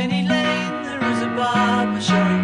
Penny Lane, there is a barber showing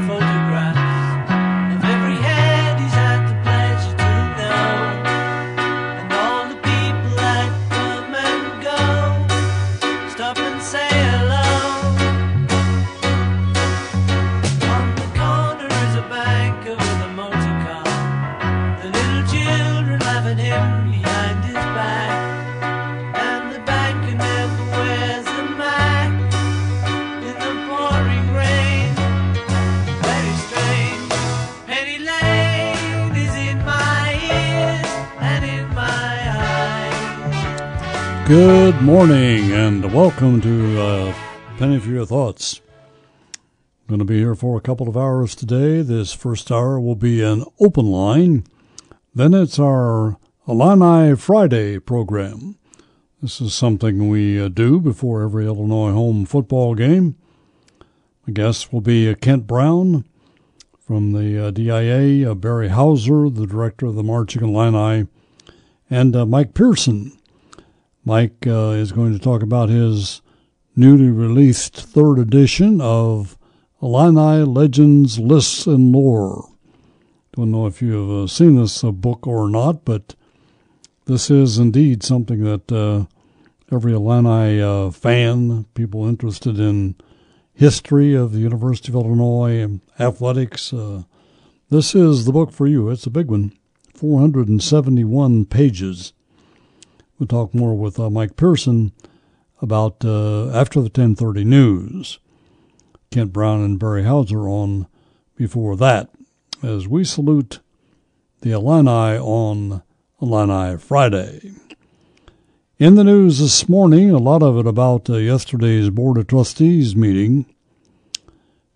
Good morning and welcome to uh, Penny for Your Thoughts. I'm going to be here for a couple of hours today. This first hour will be an open line. Then it's our Illini Friday program. This is something we uh, do before every Illinois home football game. My guest will be uh, Kent Brown from the uh, DIA, uh, Barry Houser, the director of the Marching Illini, and uh, Mike Pearson. Mike uh, is going to talk about his newly released third edition of Illini Legends, Lists, and Lore. Don't know if you have uh, seen this uh, book or not, but this is indeed something that uh, every Illini uh, fan, people interested in history of the University of Illinois and athletics, uh, this is the book for you. It's a big one, 471 pages. We'll talk more with uh, Mike Pearson about uh, after the 10:30 news. Kent Brown and Barry Houser on before that, as we salute the Illini on Illini Friday. In the news this morning, a lot of it about uh, yesterday's Board of Trustees meeting.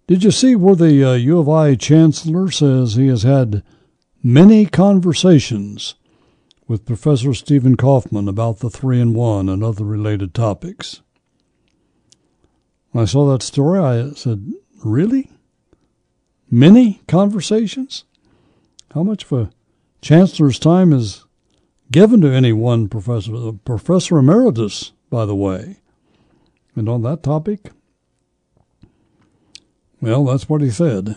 Did you see where the uh, U of I chancellor says he has had many conversations with Professor Stephen Kaufman about the three and one and other related topics? When I saw that story, I said, Really? Many conversations? How much of a chancellor's time is given to any one professor? Uh, professor Emeritus, by the way. And on that topic, well, that's what he said.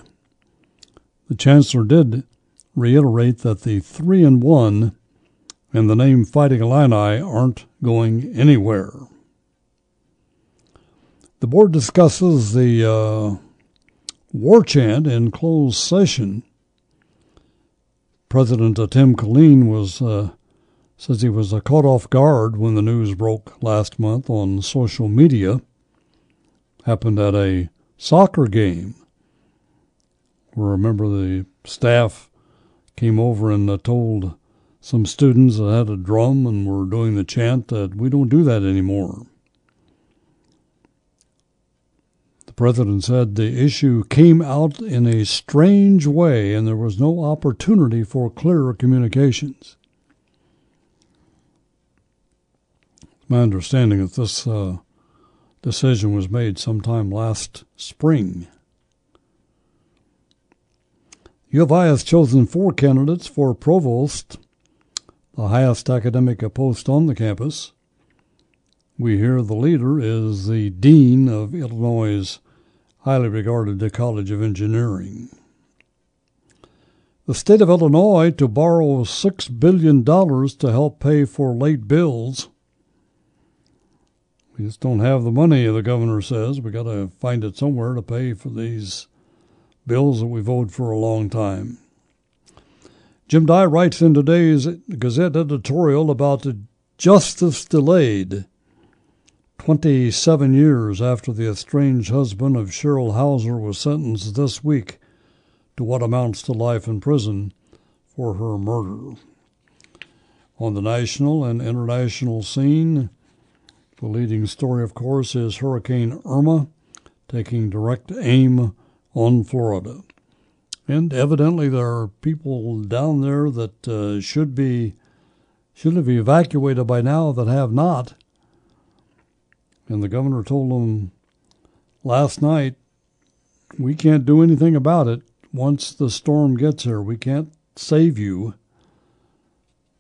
The chancellor did reiterate that the three and one and the name Fighting Illini aren't going anywhere. The board discusses the uh, war chant in closed session. President uh, Tim Killeen was uh, says he was uh, caught off guard when the news broke last month on social media. Happened at a soccer game where a member of the staff came over and uh, told some students that had a drum and were doing the chant that we don't do that anymore. The president said the issue came out in a strange way and there was no opportunity for clearer communications. It's My understanding that this uh, decision was made sometime last spring. U of I has chosen four candidates for provost, the highest academic post on the campus. We hear the leader is the dean of Illinois' highly regarded College of Engineering. The state of Illinois to borrow $6 billion to help pay for late bills. We just don't have the money, the governor says. We got to find it somewhere to pay for these bills that we've owed for a long time. Jim Dey writes in today's Gazette editorial about justice delayed. 27 years after the estranged husband of Cheryl Hauser was sentenced this week to what amounts to life in prison for her murder. On the national and international scene, the leading story, of course, is Hurricane Irma taking direct aim on Florida. And evidently, there are people down there that uh, should be should have evacuated by now that have not. And the governor told them last night, we can't do anything about it once the storm gets here. We can't save you.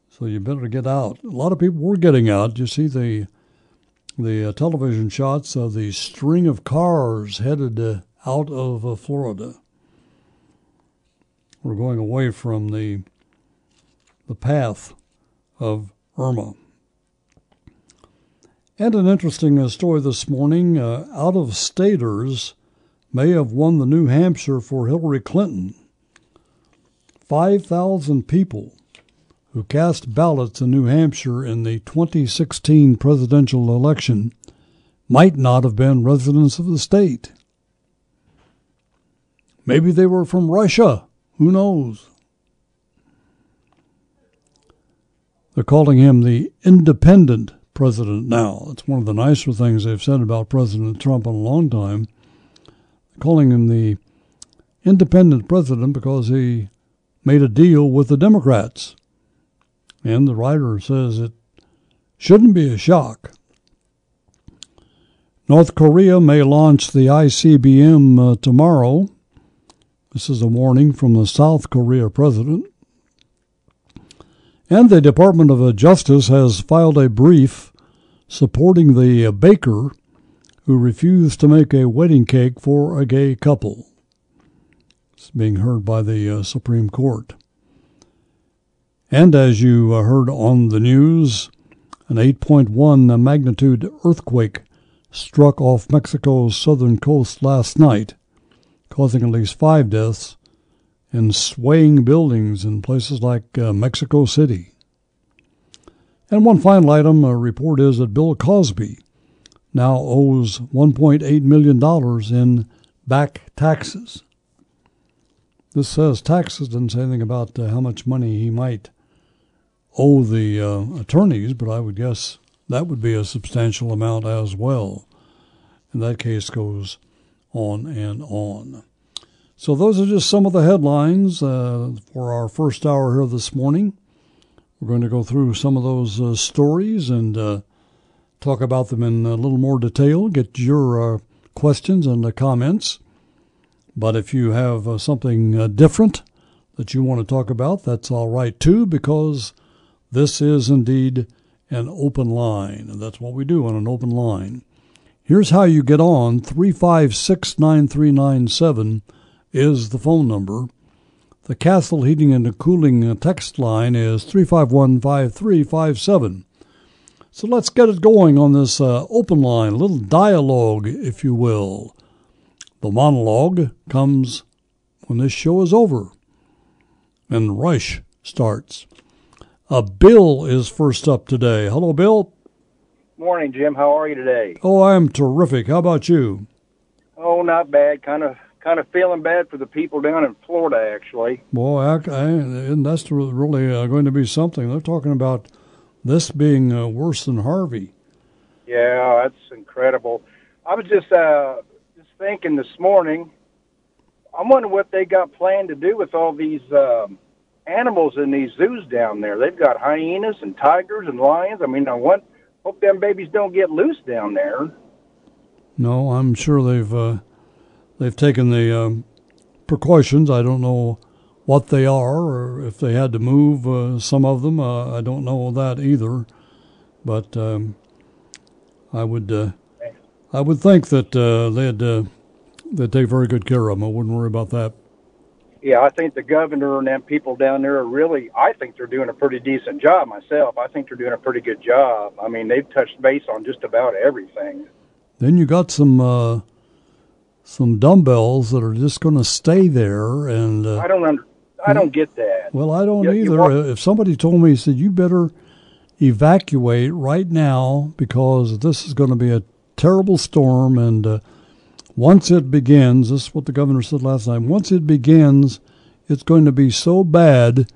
So you better get out. A lot of people were getting out. You see the the uh, television shots of the string of cars headed uh, out of uh, Florida. We're going away from the the path of Irma. And an interesting uh, story this morning uh, out of staters may have won the New Hampshire for Hillary Clinton. 5,000 people who cast ballots in New Hampshire in the 2016 presidential election might not have been residents of the state. Maybe they were from Russia. Who knows? They're calling him the independent president now. It's one of the nicer things they've said about President Trump in a long time. They're calling him the independent president because he made a deal with the Democrats. And the writer says it shouldn't be a shock. North Korea may launch the ICBM uh, tomorrow. This is a warning from the South Korea president. And the Department of Justice has filed a brief supporting the baker who refused to make a wedding cake for a gay couple. It's being heard by the uh, Supreme Court. And as you uh, heard on the news, an 8.1 magnitude earthquake struck off Mexico's southern coast last night, causing at least five deaths and swaying buildings in places like uh, Mexico City. And one final item a report is that Bill Cosby now owes $1.8 million in back taxes. This says taxes doesn't say anything about uh, how much money he might owe the uh, attorneys, but I would guess that would be a substantial amount as well. And that case goes on and on. So those are just some of the headlines uh, for our first hour here this morning. We're going to go through some of those uh, stories and uh, talk about them in a little more detail, get your uh, questions and comments. But if you have uh, something uh, different that you want to talk about, that's all right too, because this is indeed an open line, and that's what we do on an open line. Here's how you get on 356 9397 is the phone number. The Castle Heating and Cooling text line is 351 5357. So let's get it going on this uh, open line, a little dialogue, if you will. The monologue comes when this show is over and Rush starts. Uh, Bill is first up today. Hello, Bill. Morning, Jim. How are you today? Oh, I'm terrific. How about you? Oh, not bad. Kind of, kind of feeling bad for the people down in Florida, actually. Boy, I, I, and that's really uh, going to be something. They're talking about this being uh, worse than Harvey. Yeah, that's incredible. I was just, uh, just thinking this morning. I'm wondering what they got planned to do with all these. Um, animals in these zoos down there. They've got hyenas and tigers and lions. I mean, I want hope them babies don't get loose down there. No, I'm sure they've uh, they've taken the um, precautions. I don't know what they are or if they had to move uh, some of them. Uh, I don't know that either, but um, I would uh, I would think that uh, they'd uh, they'd take very good care of them. I wouldn't worry about that yeah, I think the governor and them people down there are really, I think they're doing a pretty decent job myself. I think they're doing a pretty good job. I mean, they've touched base on just about everything. Then you got some uh, some dumbbells that are just going to stay there, and uh, I don't under, I don't get that. Well, I don't you, either. You if somebody told me, he said, "You better evacuate right now because this is going to be a terrible storm," and uh, once it begins, this is what the governor said last time, once it begins, it's going to be so bad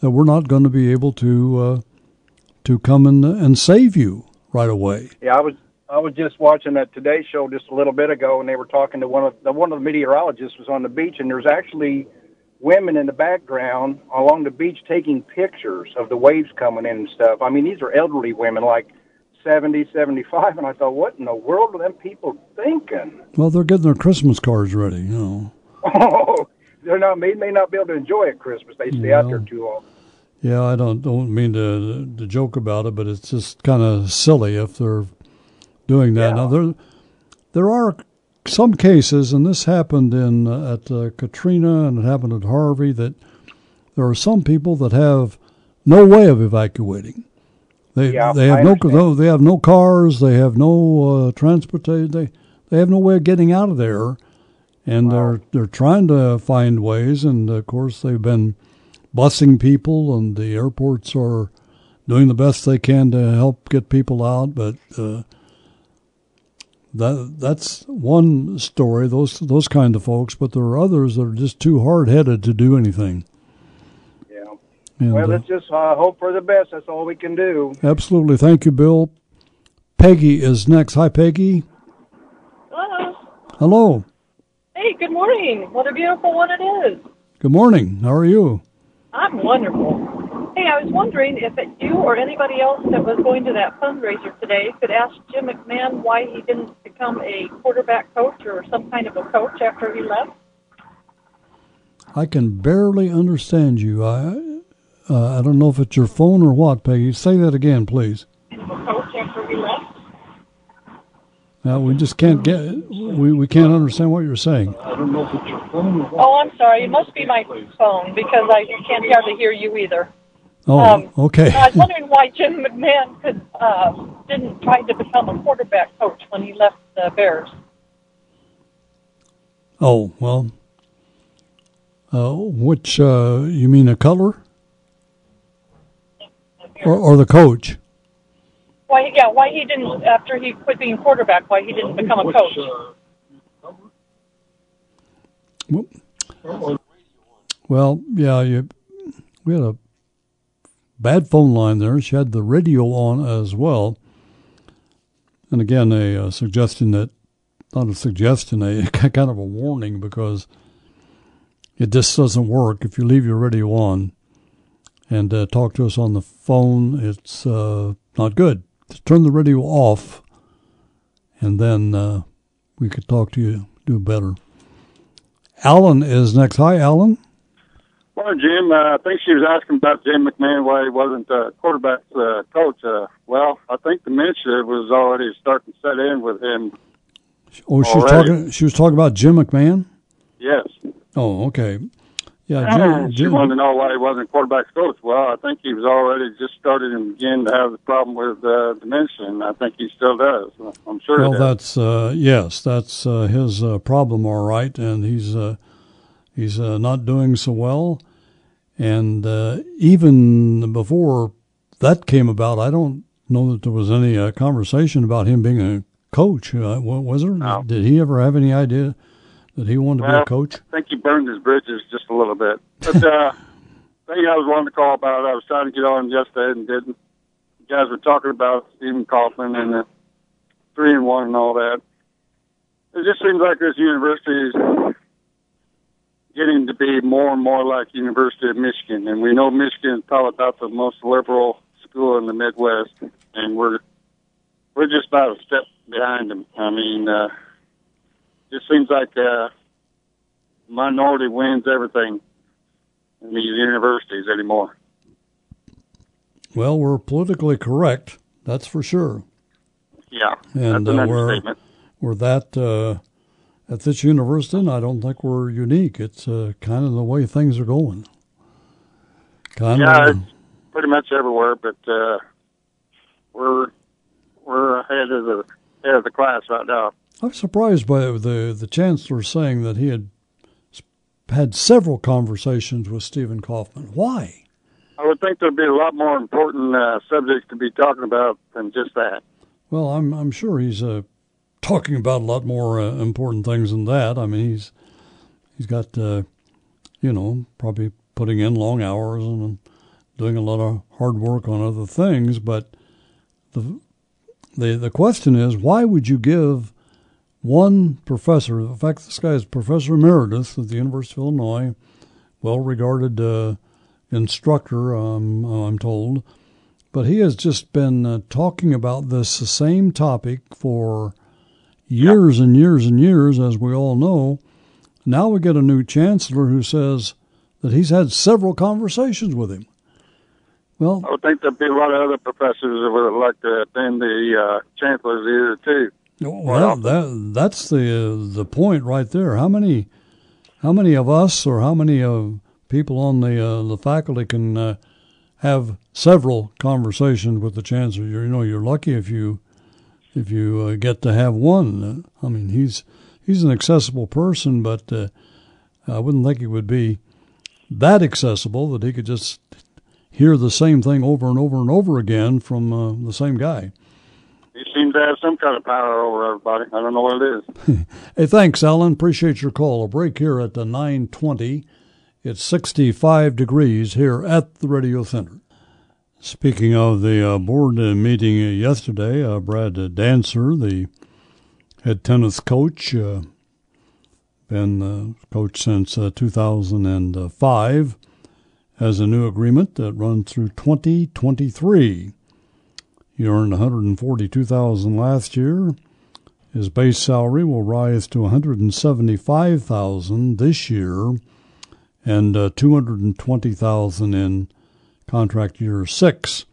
that we're not going to be able to uh, to come and and save you right away. Yeah, I was I was just watching that Today Show just a little bit ago, and they were talking to one of the one of the meteorologists was on the beach, and there's actually women in the background along the beach taking pictures of the waves coming in and stuff. I mean, these are elderly women, like 70, 75, and I thought, what in the world are them people thinking? Well, they're getting their Christmas cards ready, you know. Oh, they're not. They may not be able to enjoy it Christmas. They stay out there too long. Yeah, I don't don't mean to to joke about it, but it's just kind of silly if they're doing that. Yeah. Now there there are some cases, and this happened in uh, at uh, Katrina and it happened at Harvey that there are some people that have no way of evacuating. They Yeah, they have I no, understand. they have no cars, they have no uh, transportation, they they have no way of getting out of there, and Wow. they're they're trying to find ways, and of course they've been busing people, and the airports are doing the best they can to help get people out, but. Uh, that that's one story. Those those kind of folks, but there are others that are just too hard headed to do anything. Yeah. And, Well, uh, let's just uh, hope for the best. That's all we can do. absolutely, thank you, Bill. Peggy is next. Hi, Peggy. Hello. Hello. Hey, good morning. What a beautiful one it is. Good morning. How are you? I'm wonderful. Hey, I was wondering if it, you or anybody else that was going to that fundraiser today could ask Jim McMahon why he didn't become a quarterback coach or some kind of a coach after he left. I can barely understand you. I uh, I don't know if it's your phone or what, Peggy. Say that again, please. Kind of a coach after he left. Uh, we just can't get. We we can't understand what you're saying. Oh, I'm sorry. It must be my phone because I can't hardly hear you either. Oh, Um, okay. I was wondering why Jim McMahon could uh, didn't try to become a quarterback coach when he left the Bears. Oh well. Uh, which uh, you mean a color or or the coach? Why? Yeah. Why he didn't after he quit being quarterback? Why he didn't become a coach? Well, yeah, you, we had a bad phone line there. She had the radio on as well. And again, a uh, suggestion that, not a suggestion, a kind of a warning because it just doesn't work. If you leave your radio on and uh, talk to us on the phone, it's uh, not good. Just turn the radio off and then uh, we could talk to you, do better. Alan is next. Hi, Alan. Well, Jim, uh, I think she was asking about Jim McMahon why he wasn't uh, quarterback uh, coach. Uh, well, I think the dementia was already starting to set in with him. Oh, she was talking. She was talking about Jim McMahon. Yes, Oh, okay. Yeah, Jim. she Jim wanted to know why he wasn't quarterback coach. Well, I think he was already just started and beginning to have the problem with uh, dementia, and I think he still does. I'm sure. well, that's uh, yes, that's uh, his uh, problem, all right, and he's uh, he's uh, not doing so well. And uh, even before that came about, I don't know that there was any uh, conversation about him being a coach. Uh, was there? No. Did he ever have any idea that he wanted to be a coach? I think he burned his bridges just a little bit. But uh, thing I was wanting to call about, I was trying to get on yesterday and didn't. You guys were talking about Stephen Kaufman and the three and one and all that. It just seems like this university is getting to be more and more like University of Michigan, and we know Michigan is probably about the most liberal school in the Midwest, and we're we're just about a step behind them. I mean. uh just seems like uh, minority wins everything in these universities anymore. Well, we're politically correct, that's for sure. Yeah, And, uh, we're- We're that uh, at this university, and I don't think we're unique. It's uh, kind of the way things are going. Kind Yeah, of. it's pretty much everywhere, but uh, we're we're ahead of the head of the class right now. I'm surprised by the the chancellor saying that he had had several conversations with Stephen Kaufman. Why? I would think there'd be a lot more important uh, subjects to be talking about than just that. Well, I'm I'm sure he's uh, talking about a lot more uh, important things than that. I mean, he's he's got uh, you know probably putting in long hours and doing a lot of hard work on other things. But the the the question is, why would you give one professor? In fact, this guy is professor emeritus at the University of Illinois, well regarded uh, instructor. Um, I'm told but he has just been uh, talking about this same topic for years and years and years, as we all know. Now we get a new chancellor who says that he's had several conversations with him. Well, I would think there'd be a lot of other professors that would like to attend the uh, chancellor's ear too. Well, that that's the uh, the point right there. How many how many of us or how many of people on the uh, the faculty can uh, have several conversations with the chancellor? You're, you know, you're lucky if you if you uh, get to have one. Uh, I mean, he's he's an accessible person, but uh, I wouldn't think he would be that accessible that he could just hear the same thing over and over and over again from uh, the same guy. He seems to have some kind of power over everybody. I don't know what it is. Hey, thanks, Alan. Appreciate your call. A break here at the 920. It's 65 degrees here at the Radio Center. Speaking of the uh, board uh, meeting yesterday, uh, Brad Dancer, the head tennis coach, uh, been uh, coach since uh, 2005, has a new agreement that runs through 2023. He earned 142,000 last year. His base salary will rise to 175,000 this year and uh, 220,000 in contract year 6.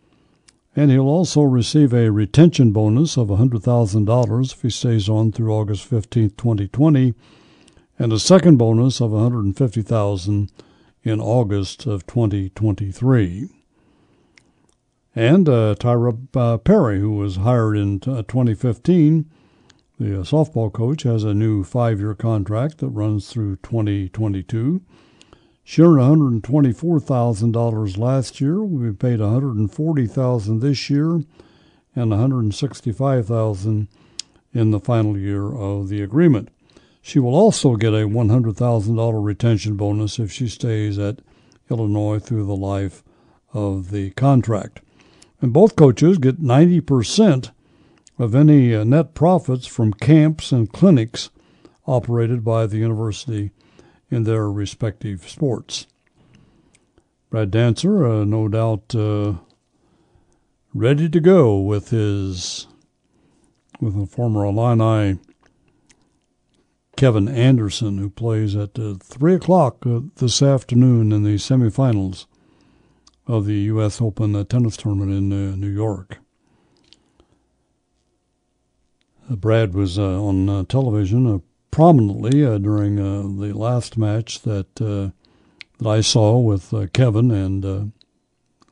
And he'll also receive a retention bonus of $100,000 if he stays on through August 15, 2020, and a second bonus of 150,000 in August of 2023. And uh, Tyra uh, Perry, who was hired in t- 2015, the uh, softball coach, has a new five year contract that runs through 2022. She earned $124,000 last year. Will be paid 140,000 this year and 165,000 in the final year of the agreement. She will also get a $100,000 retention bonus if she stays at Illinois through the life of the contract. And both coaches get 90% of any uh, net profits from camps and clinics operated by the university in their respective sports. Brad Dancer, uh, no doubt, uh, ready to go with his with a former Illini Kevin Anderson, who plays at uh, three o'clock uh, this afternoon in the semifinals of the U.S. Open uh, tennis tournament in uh, New York. Uh, Brad was uh, on uh, television prominently during the last match that that I saw with Kevin and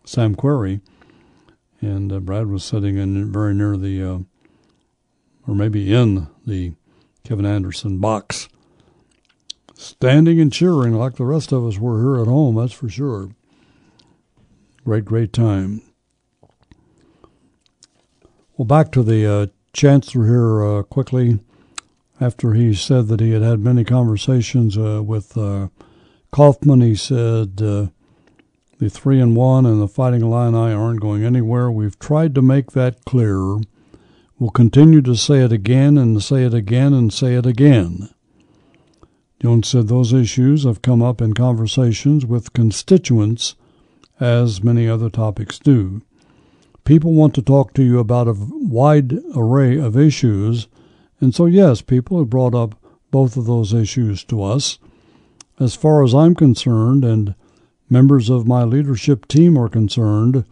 Sam Querrey, and Brad was sitting in very near the, or maybe in the Kevin Anderson box. Standing and cheering like the rest of us were here at home, that's for sure. Great, great time. Well, back to the uh, chancellor here uh, quickly. After he said that he had had many conversations uh, with uh, Kaufman, he said uh, the three and one and the Fighting Illini aren't going anywhere. We've tried to make that clear. We'll continue to say it again and say it again and say it again. Jones said those issues have come up in conversations with constituents, as many other topics do. People want to talk to you about a wide array of issues, and so, yes, people have brought up both of those issues to us. As far as I'm concerned, and members of my leadership team are concerned,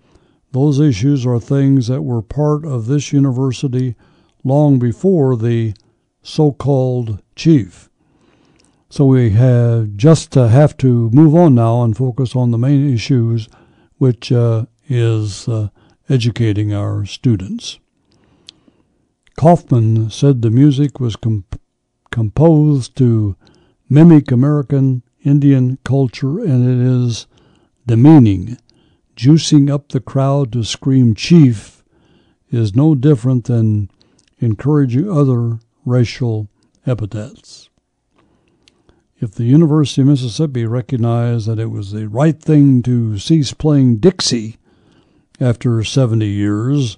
those issues are things that were part of this university long before the so called chief. So we have just uh, have to move on now and focus on the main issues, which uh, is uh, educating our students. Kaufman said the music was comp- composed to mimic American Indian culture and it is demeaning juicing up the crowd to scream chief is no different than encouraging other racial epithets. If the University of Mississippi recognized that it was the right thing to cease playing Dixie after 70 years,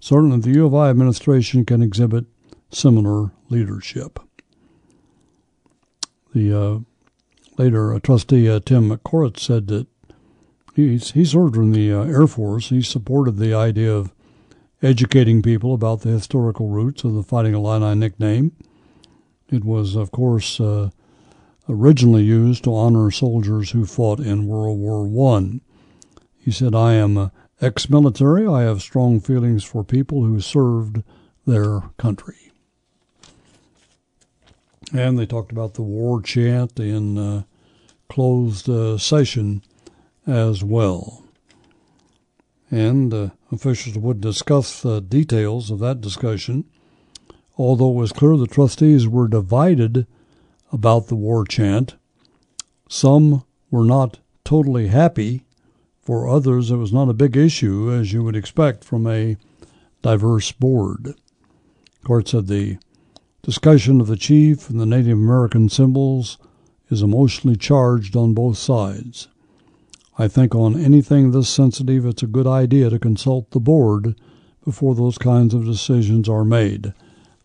certainly the U of I administration can exhibit similar leadership. The uh, later uh, trustee uh, Tim McCourt said that He's, he served in the uh, Air Force. He supported the idea of educating people about the historical roots of the Fighting Illini nickname. It was, of course, uh, originally used to honor soldiers who fought in World War One. He said, I am ex military. I have strong feelings for people who served their country. And they talked about the war chant in uh, closed uh, session as well. And uh, officials would discuss the details of that discussion, although it was clear the trustees were divided about the war chant. Some were not totally happy. For others, it was not a big issue, as you would expect from a diverse board. Court said the discussion of the chief and the Native American symbols is emotionally charged on both sides. I think on anything this sensitive, it's a good idea to consult the board before those kinds of decisions are made.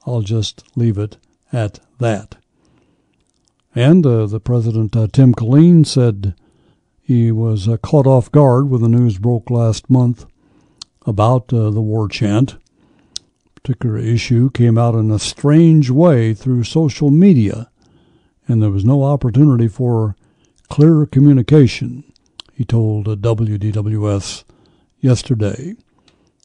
I'll just leave it at that. And uh, the president, uh, Tim Killeen, said he was uh, caught off guard when the news broke last month about uh, the war chant. Particular issue came out in a strange way through social media, and there was no opportunity for clear communication. He told uh, WDWS yesterday.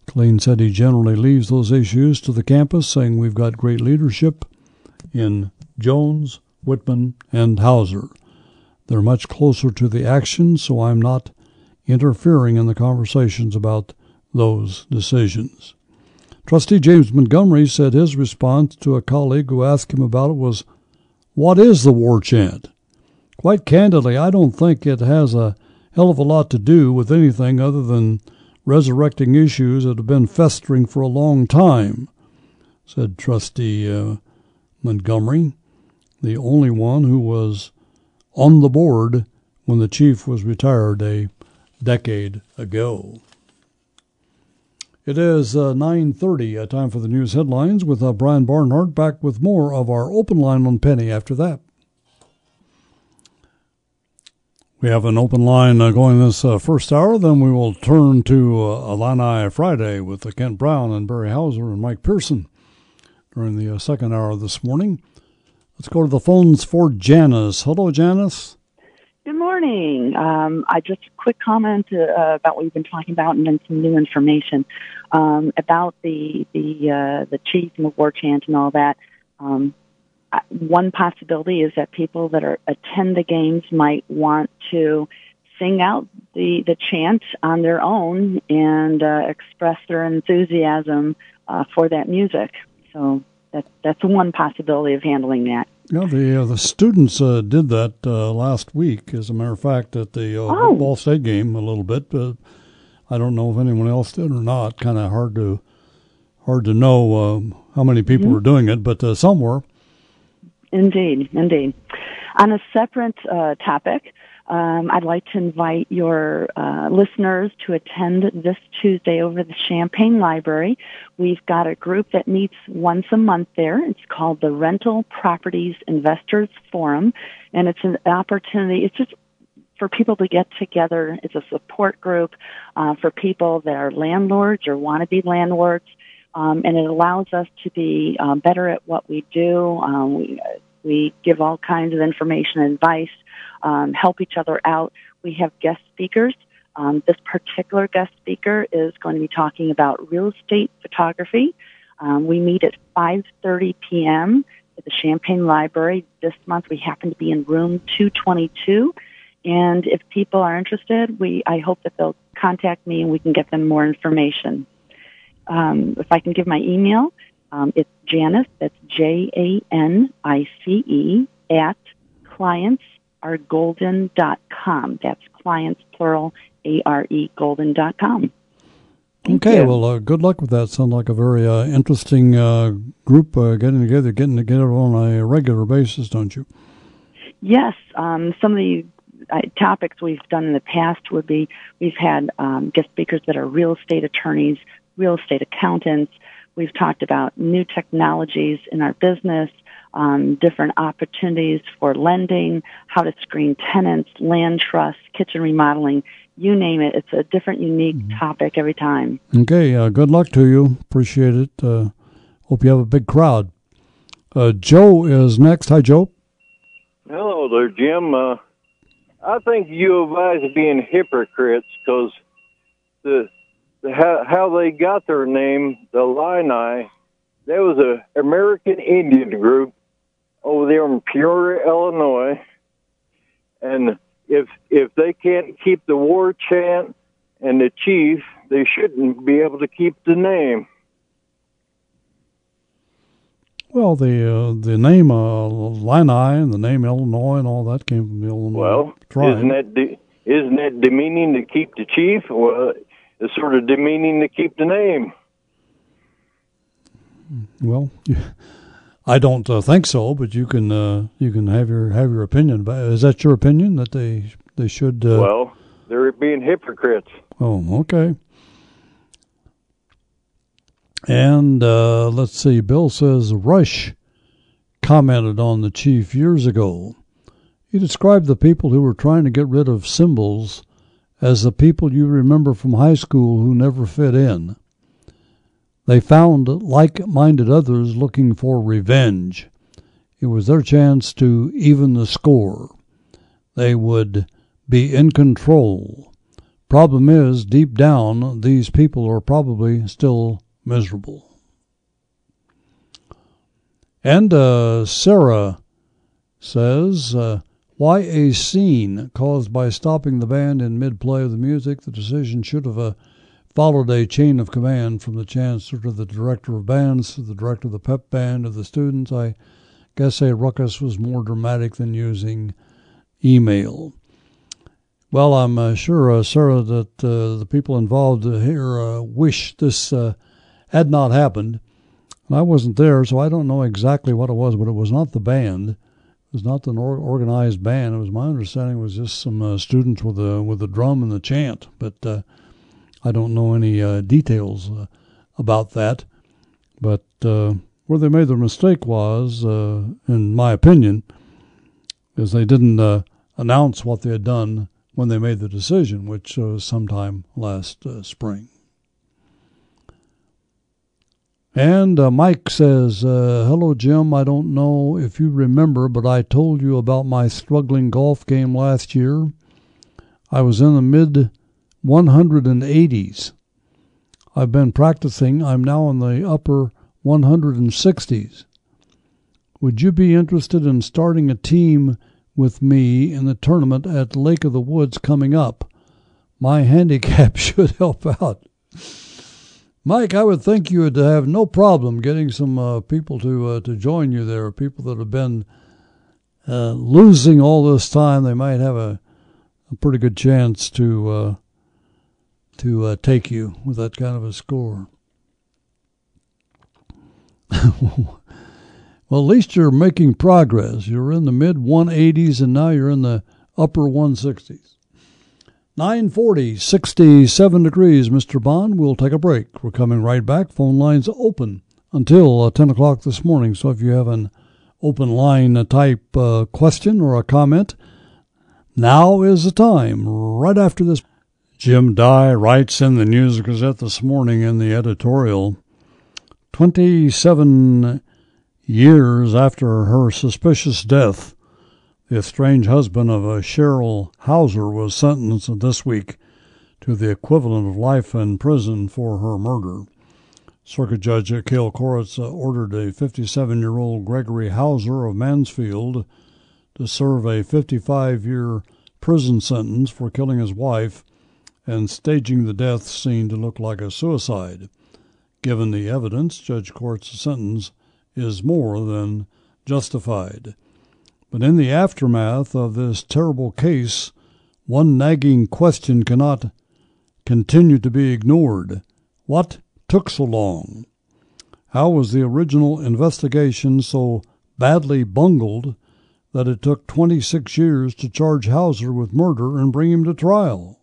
Killeen said he generally leaves those issues to the campus, saying we've got great leadership in Jones, Whitman, and Houser. They're much closer to the action, so I'm not interfering in the conversations about those decisions. Trustee James Montgomery said his response to a colleague who asked him about it was, What is the war chant? Quite candidly, I don't think it has a hell of a lot to do with anything other than resurrecting issues that have been festering for a long time, said Trustee uh, Montgomery the only one who was on the board when the chief was retired a decade ago. It is uh, 9.30, a time for the news headlines with uh, Brian Barnhart back with more of our open line on Penny after that. We have an open line uh, going this uh, first hour. Then we will turn to uh, Friday with uh, Kent Brown and Barry Houser and Mike Pearson during the uh, second hour this morning. Let's go to the phones for Janice. Hello, Janice. Good morning. Um, I just a quick comment uh, about what we've been talking about, and then some new information um, about the the uh, the chief and the war chant and all that. Um, one possibility is that people that are attend the games might want to sing out the the chant on their own and uh, express their enthusiasm uh, for that music. So that that's one possibility of handling that. Yeah, the uh, the students uh, did that uh, last week, as a matter of fact, at the uh, Oh. Ball State game a little bit, but I don't know if anyone else did or not. Kind of hard to hard to know um, how many people Mm-hmm. were doing it, but uh, some were. Indeed, indeed. On a separate uh, topic, um, I'd like to invite your uh, listeners to attend this Tuesday over the Champaign Library. We've got a group that meets once a month there. It's called the Rental Properties Investors Forum, and it's an opportunity. It's just for people to get together. It's a support group uh, for people that are landlords or want to be landlords um, and it allows us to be um, better at what we do. Um, we, we give all kinds of information and advice, um, help each other out. We have guest speakers. Um, this particular guest speaker is going to be talking about real estate photography. Um, we meet at 5:30 p.m. at the Champaign Library. This month, we happen to be in room 222. And if people are interested, we I hope that they'll contact me and we can get them more information um, if I can give my email, um, it's Janice, that's J A N I C E, at clientsargolden.com. That's clients, plural, A R E, golden.com. Thank okay, you. well, uh, good luck with that. Sounds like a very uh, interesting uh, group uh, getting together, getting together on a regular basis, don't you? Yes, um, some of the uh, topics we've done in the past would be we've had um, guest speakers that are real estate attorneys, real estate accountants. We've talked about new technologies in our business, um, different opportunities for lending, how to screen tenants, land trusts, kitchen remodeling, you name it. It's a different, unique topic every time. Okay, uh, good luck to you. Appreciate it. Uh, hope you have a big crowd. Uh, Joe is next. Hi, Joe. Hello there, Jim. Uh, I think U of I is being hypocrites because the, the how, how they got their name, the Illini. That was a American Indian group over there in Peoria, Illinois, and if if they can't keep the war chant and the chief, they shouldn't be able to keep the name. Well, the uh, the name uh, Illini and the name Illinois and all that came from Illinois Well, tribe. isn't that de- isn't that demeaning to keep the chief? Well, it's sort of demeaning to keep the name. Well, I don't uh, think so, but you can uh, you can have your have your opinion. But is that your opinion that they they should? Uh, Well, they're being hypocrites. oh, okay. And uh, let's see. Bill says Rush commented on the chief years ago. He described the people who were trying to get rid of symbols as the people you remember from high school who never fit in. They found like minded others looking for revenge. It was their chance to even the score. They would be in control. Problem is, deep down, these people are probably still miserable. And uh, Sarah says, uh, why a scene caused by stopping the band in mid play of the music? The decision should have uh, followed a chain of command from the chancellor to the director of bands to the director of the pep band to the students. I guess a ruckus was more dramatic than using email. Well, I'm uh, sure, uh, that uh, the people involved here uh, wish this uh, had not happened. And I wasn't there, so I don't know exactly what it was, but it was not the band. It was not an or- organized band. It was my understanding it was just some uh, students with a with a drum and the chant, but I don't know any uh, details uh, about that. But uh, where they made their mistake was, uh, in my opinion, is they didn't uh, announce what they had done when they made the decision, which was sometime last uh, spring. And uh, Mike says, uh, Hello, Jim. I don't know if you remember, but I told you about my struggling golf game last year. I was in the mid 180s. I've been practicing. I'm now in the upper 160s. Would you be interested in starting a team with me in the tournament at Lake of the Woods coming up? My handicap should help out. Mike, I would think you would have no problem getting some uh, people to uh, to join you there. People that have been uh, losing all this time, they might have a, a pretty good chance to uh, to uh, take you with that kind of a score. well, at least you're making progress. You're in the mid 180s, and now you're in the upper 160s. 940, 67 degrees, Mr. Bond. We'll take a break. We're coming right back. Phone lines open until uh, 10 o'clock this morning. So if you have an open line type uh, question or a comment, now is the time, right after this. Jim Dey writes in the News Gazette this morning in the editorial 27 years after her suspicious death, the estranged husband of a Cheryl Hauser was sentenced this week to the equivalent of life in prison for her murder. Circuit Judge Karle Koritz ordered a 57 year old Gregory Hauser of Mansfield to serve a 55 year prison sentence for killing his wife and staging the death scene to look like a suicide. Given the evidence, Judge Koritz's sentence is more than justified. But in the aftermath of this terrible case, one nagging question cannot continue to be ignored. What took so long? How was the original investigation so badly bungled that it took 26 years to charge Hauser with murder and bring him to trial?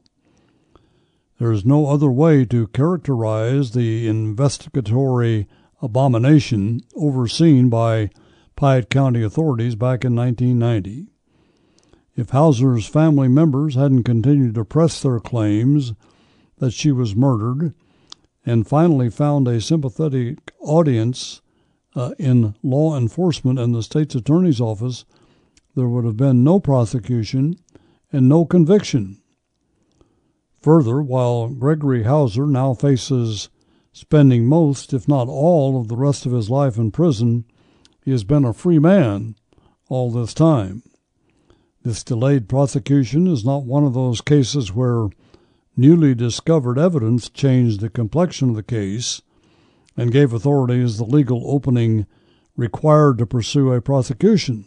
There is no other way to characterize the investigatory abomination overseen by Piatt County authorities back in 1990. If Hauser's family members hadn't continued to press their claims that she was murdered and finally found a sympathetic audience uh, in law enforcement and the state's attorney's office, there would have been no prosecution and no conviction. Further, while Gregory Hauser now faces spending most, if not all, of the rest of his life in prison, he has been a free man all this time. This delayed prosecution is not one of those cases where newly discovered evidence changed the complexion of the case and gave authorities the legal opening required to pursue a prosecution.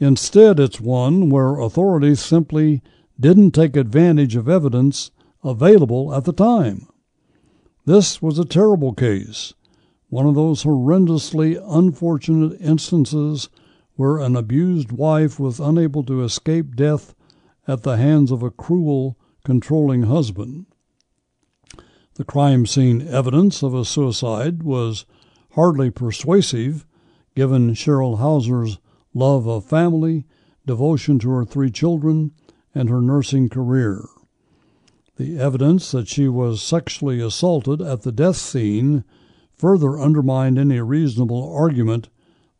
Instead, it's one where authorities simply didn't take advantage of evidence available at the time. This was a terrible case, one of those horrendously unfortunate instances where an abused wife was unable to escape death at the hands of a cruel, controlling husband. The crime scene evidence of a suicide was hardly persuasive given Cheryl Houser's love of family, devotion to her three children, and her nursing career. The evidence that she was sexually assaulted at the death scene further undermined any reasonable argument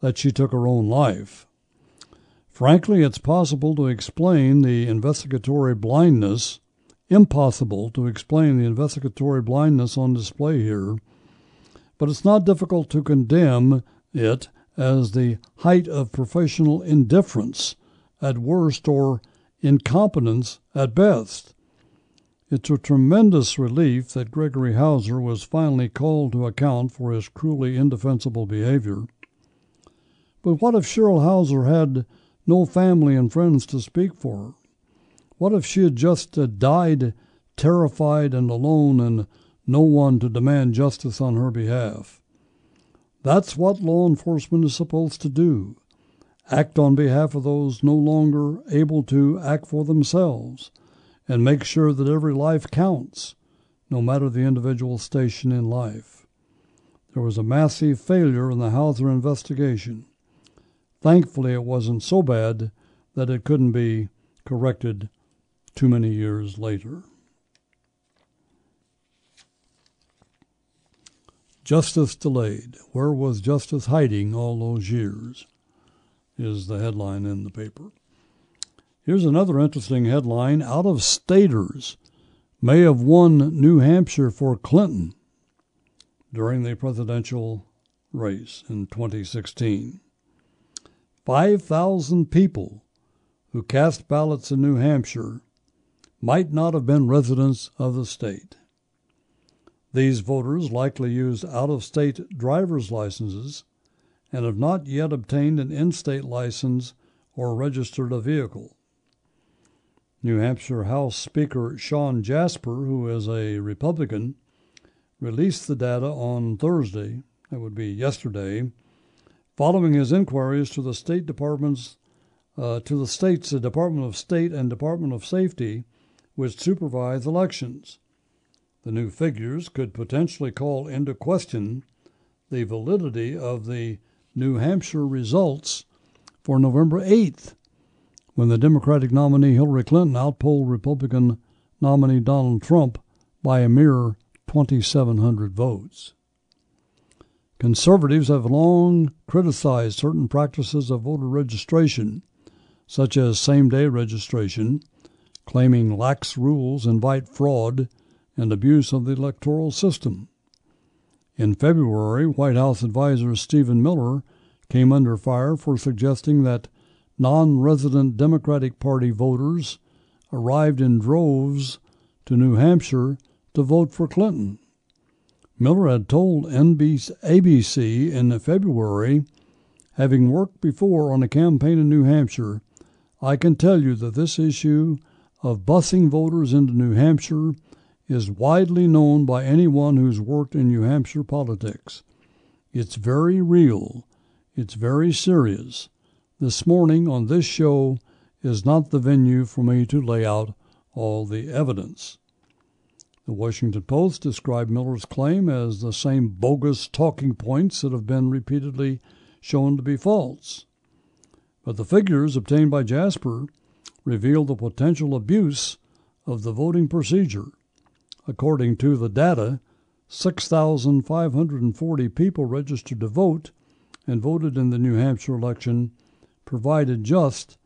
that she took her own life. Frankly, it's possible to explain the investigatory blindness, impossible to explain the investigatory blindness on display here, but it's not difficult to condemn it as the height of professional indifference at worst or incompetence at best. It's a tremendous relief that Gregory Houser was finally called to account for his cruelly indefensible behavior. But what if Cheryl Houser had no family and friends to speak for? What if she had just uh, died terrified and alone and no one to demand justice on her behalf? That's what law enforcement is supposed to do act on behalf of those no longer able to act for themselves, and make sure that every life counts, no matter the individual station in life. There was a massive failure in the Houser investigation. Thankfully, it wasn't so bad that it couldn't be corrected too many years later. Justice delayed. Where was justice hiding all those years? Is the headline in the paper. Here's another interesting headline Out of staters may have won New Hampshire for Clinton during the presidential race in 2016. 5,000 people who cast ballots in New Hampshire might not have been residents of the state. These voters likely used out of state driver's licenses and have not yet obtained an in state license or registered a vehicle. New Hampshire House Speaker Shawn Jasper, who is a Republican, released the data on Thursday, that would be yesterday, following his inquiries to the state departments uh, to the states, the Department of State and Department of Safety, which supervise elections. The new figures could potentially call into question the validity of the New Hampshire results for November 8th, when the Democratic nominee Hillary Clinton outpolled Republican nominee Donald Trump by a mere 2,700 votes. Conservatives have long criticized certain practices of voter registration, such as same day registration, claiming lax rules invite fraud and abuse of the electoral system. In February, White House advisor Stephen Miller came under fire for suggesting that non resident Democratic Party voters arrived in droves to New Hampshire to vote for Clinton. Miller had told NBC, ABC in February, having worked before on a campaign in New Hampshire, I can tell you that this issue of busing voters into New Hampshire is widely known by anyone who's worked in New Hampshire politics. It's very real. It's very serious. This morning on this show is not the venue for me to lay out all the evidence. The Washington Post described Miller's claim as the same bogus talking points that have been repeatedly shown to be false. But the figures obtained by Jasper reveal the potential abuse of the voting procedure. According to the data, 6,540 people registered to vote and voted in the New Hampshire election, provided just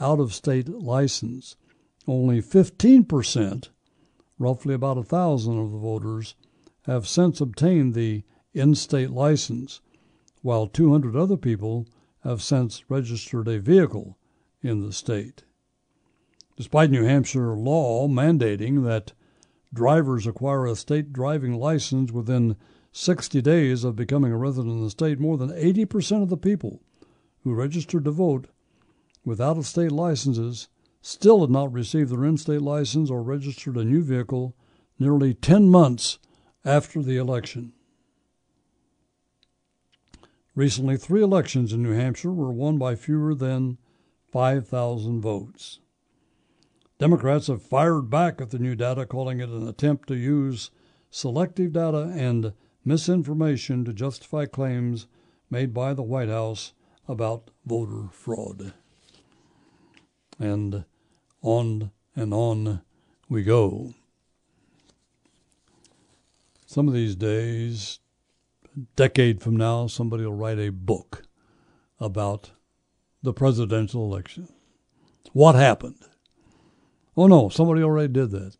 out of state license. Only 15% roughly about a thousand of the voters have since obtained the in state license, while 200 other people have since registered a vehicle in the state. Despite New Hampshire law mandating that drivers acquire a state driving license within 60 days of becoming a resident of the state, more than 80% of the people who registered to vote with out of state licenses still had not received their in state license or registered a new vehicle nearly 10 months after the election. Recently, three elections in New Hampshire were won by fewer than 5,000 votes. Democrats have fired back at the new data, calling it an attempt to use selective data and misinformation to justify claims made by the White House about voter fraud. And on and on we go. Some of these days, a decade from now, somebody will write a book about the presidential election. What happened? Oh no, somebody already did that.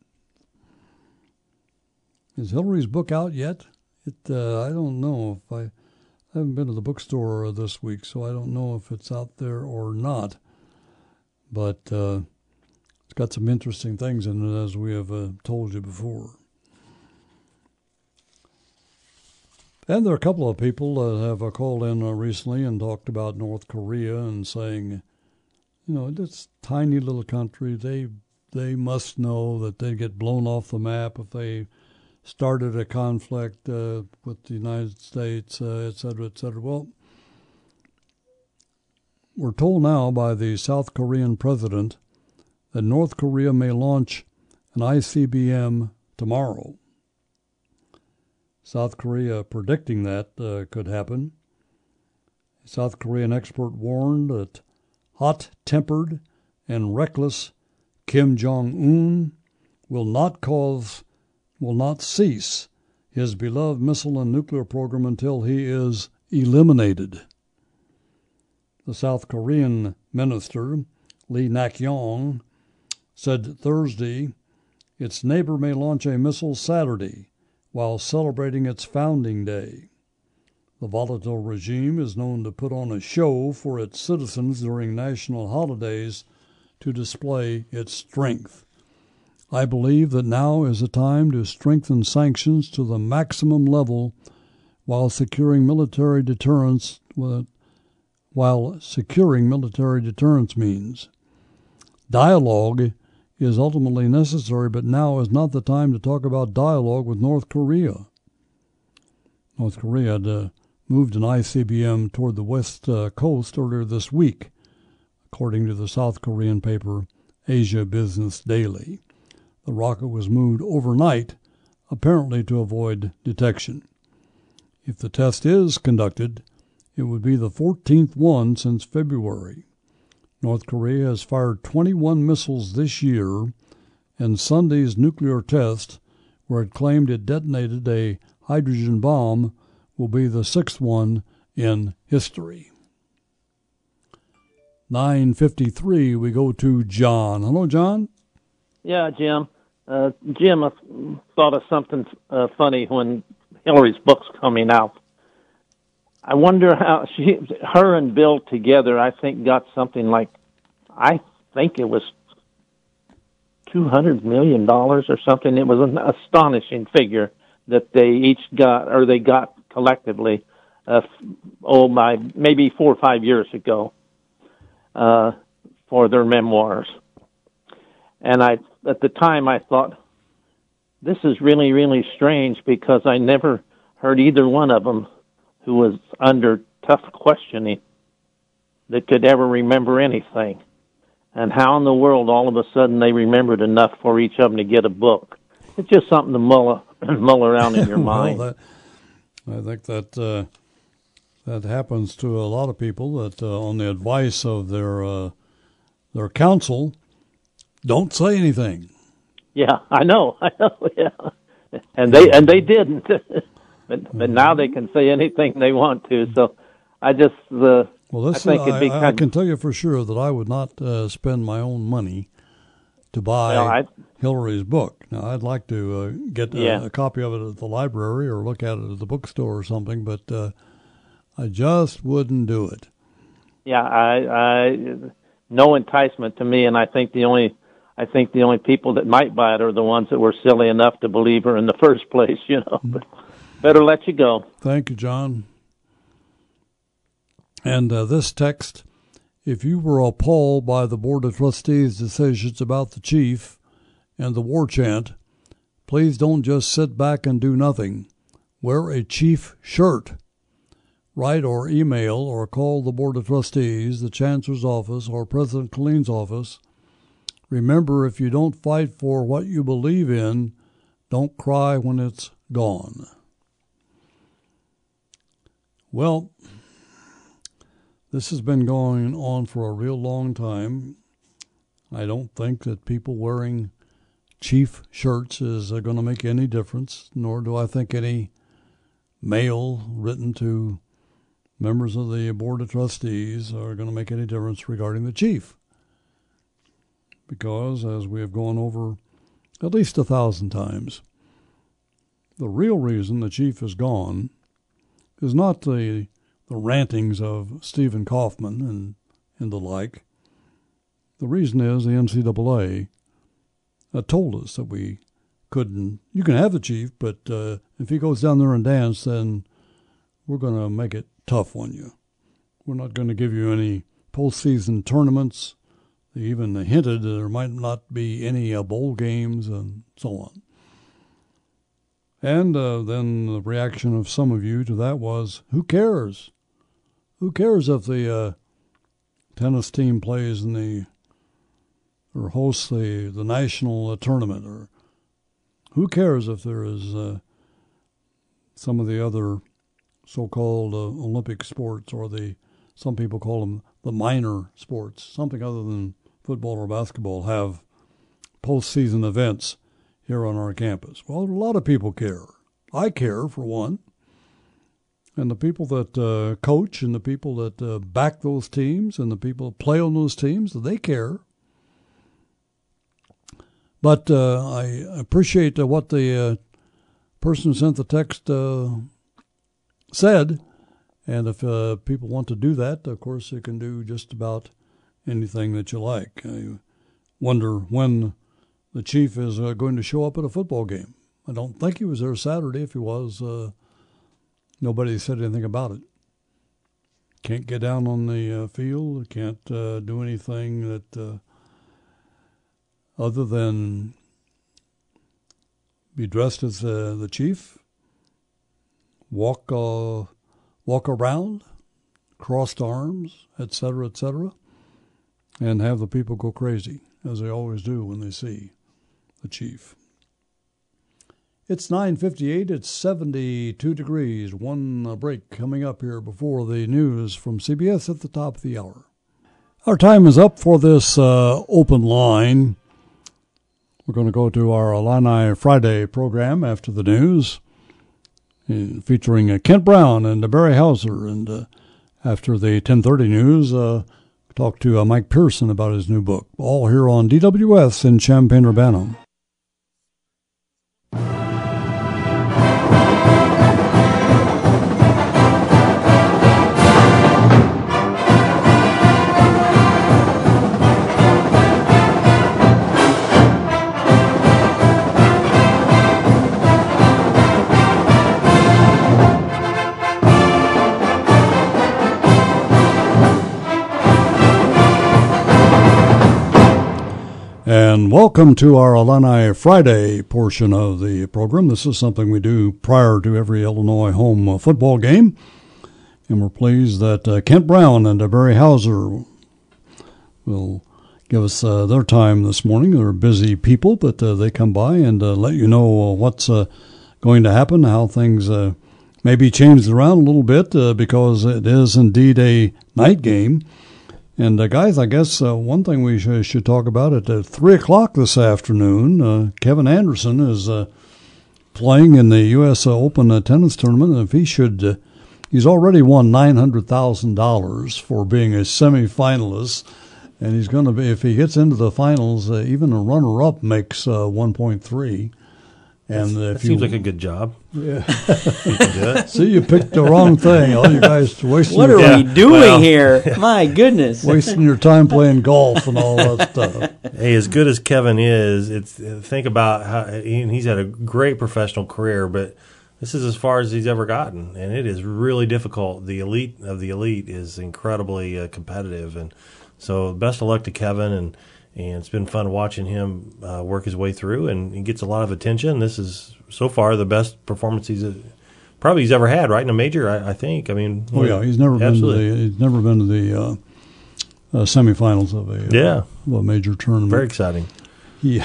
Is Hillary's book out yet? It uh, I don't know if I, I haven't been to the bookstore this week, so I don't know if it's out there or not. But uh, it's got some interesting things in it, as we have uh, told you before. And there are a couple of people that have uh, called in uh, recently and talked about North Korea and saying, you know, this tiny little country, they they must know that they'd get blown off the map if they started a conflict uh, with the United States, uh, et cetera, et cetera. Well, we're told now by the South Korean president that North Korea may launch an ICBM tomorrow. South Korea predicting that uh, could happen. A South Korean expert warned that hot tempered and reckless Kim Jong un will not cause will not cease his beloved missile and nuclear program until he is eliminated. The South Korean minister, Lee Nak-yong, said Thursday its neighbor may launch a missile Saturday while celebrating its founding day. The volatile regime is known to put on a show for its citizens during national holidays to display its strength. I believe that now is the time to strengthen sanctions to the maximum level while securing military deterrence while securing military deterrence means. Dialogue is ultimately necessary, but now is not the time to talk about dialogue with North Korea. North Korea had uh, moved an ICBM toward the west uh, coast earlier this week, according to the South Korean paper Asia Business Daily. The rocket was moved overnight, apparently to avoid detection. If the test is conducted, it would be the 14th one since February. North Korea has fired 21 missiles this year, and Sunday's nuclear test, where it claimed it detonated a hydrogen bomb, will be the sixth one in history. 953, we go to John. Hello, John. Yeah, Jim. Uh, Jim, I thought of something uh, funny when Hillary's book's coming out. I wonder how she, her and Bill together, I think, got something like, I think it was two hundred million dollars or something. It was an astonishing figure that they each got, or they got collectively, uh, oh my, maybe four or five years ago, uh, for their memoirs. And I at the time I thought, this is really, really strange because I never heard either one of them who was under tough questioning that could ever remember anything. And how in the world all of a sudden they remembered enough for each of them to get a book? It's just something to mull, mull around in your well, mind. That, I think that uh, that happens to a lot of people that, uh, on the advice of their uh, their counsel, don't say anything. Yeah, I know. I know. Yeah, and they and they didn't. but but now they can say anything they want to. So I just uh, Well, this I think it'd be I, I can tell you for sure that I would not uh, spend my own money to buy I- Hillary's book. Now, I'd like to uh, get a, a copy of it at the library or look at it at the bookstore or something, but uh, I just wouldn't do it. Yeah, I, I, no enticement to me, and I think the only, I think the only people that might buy it are the ones that were silly enough to believe her in the first place. You know, but better let you go. Thank you, John. And uh, this text if you were appalled by the Board of Trustees' decisions about the chief and the war chant, please don't just sit back and do nothing. Wear a chief shirt. Write or email or call the Board of Trustees, the Chancellor's office, or President Killeen's office. Remember, if you don't fight for what you believe in, don't cry when it's gone. Well, this has been going on for a real long time. I don't think that people wearing chief shirts is uh, going to make any difference, nor do I think any mail written to members of the Board of Trustees are going to make any difference regarding the chief. Because, as we have gone over at least a thousand times, the real reason the chief is gone is not the the rantings of Stephen Kaufman and, and the like. The reason is the NCAA told us that we couldn't. You can have the chief, but uh, if he goes down there and dance, then we're going to make it tough on you. We're not going to give you any postseason tournaments. They even hinted that there might not be any uh, bowl games and so on. And uh, then the reaction of some of you to that was, who cares? Who cares if the uh, tennis team plays in the or hosts the the national uh, tournament, or who cares if there is uh, some of the other so-called uh, Olympic sports, or the some people call them the minor sports, something other than football or basketball, have postseason events here on our campus. Well, a lot of people care. I care for one. And the people that uh, coach and the people that uh, back those teams and the people that play on those teams, they care. But uh, I appreciate uh, what the uh, person who sent the text said. And if uh, people want to do that, of course, they can do just about anything that you like. I wonder when the chief is uh, going to show up at a football game. I don't think he was there Saturday. If he was, uh, nobody said anything about it. Can't get down on the uh, field. Can't uh, do anything that uh, other than be dressed as the chief, walk uh, walk around, crossed arms, etc., etc., and have the people go crazy as they always do when they see the chief. It's 9:58. It's 72 degrees. One break coming up here before the news from CBS at the top of the hour. Our time is up for this uh, open line. We're going to go to our Illini Friday program after the news, featuring uh, Kent Brown and uh, Barry Houser. And uh, after the 10:30 news, uh, talk to Mike Pearson about his new book. All here on DWS in Champaign Urbana. Welcome to our Illini Friday portion of the program. This is something we do prior to every Illinois home football game. And we're pleased that uh, Kent Brown and uh, Barry Houser will give us uh, their time this morning. They're busy people, but uh, they come by and uh, let you know uh, what's going to happen, how things may be changed around a little bit because it is indeed a night game. And uh, guys, I guess uh, one thing we sh- should talk about at uh, three o'clock this afternoon, uh, Kevin Anderson is uh, playing in the U.S. Open uh, tennis tournament. And if he should, he's already won nine hundred thousand dollars for being a semifinalist and he's going to be if he gets into the finals, even a runner-up makes uh, 1.3. And That if seems you like a good job. Yeah. You can do it. see, you picked the wrong thing. All you guys wasting What your, are we doing well. here? My goodness. wasting your time playing golf and all that stuff. Hey, as good as Kevin is, it's think about how and he's had a great professional career, but this is as far as he's ever gotten, and it is really difficult. The elite of the elite is incredibly uh, competitive, and so best of luck to Kevin, and and it's been fun watching him uh, work his way through, and he gets a lot of attention. This is so far the best performance he's uh, probably he's ever had, right in a major. I, I think. I mean, Oh yeah, he's never absolutely. been to the he's never been to the uh, uh, semifinals of a uh, Yeah. of a major tournament. very exciting. he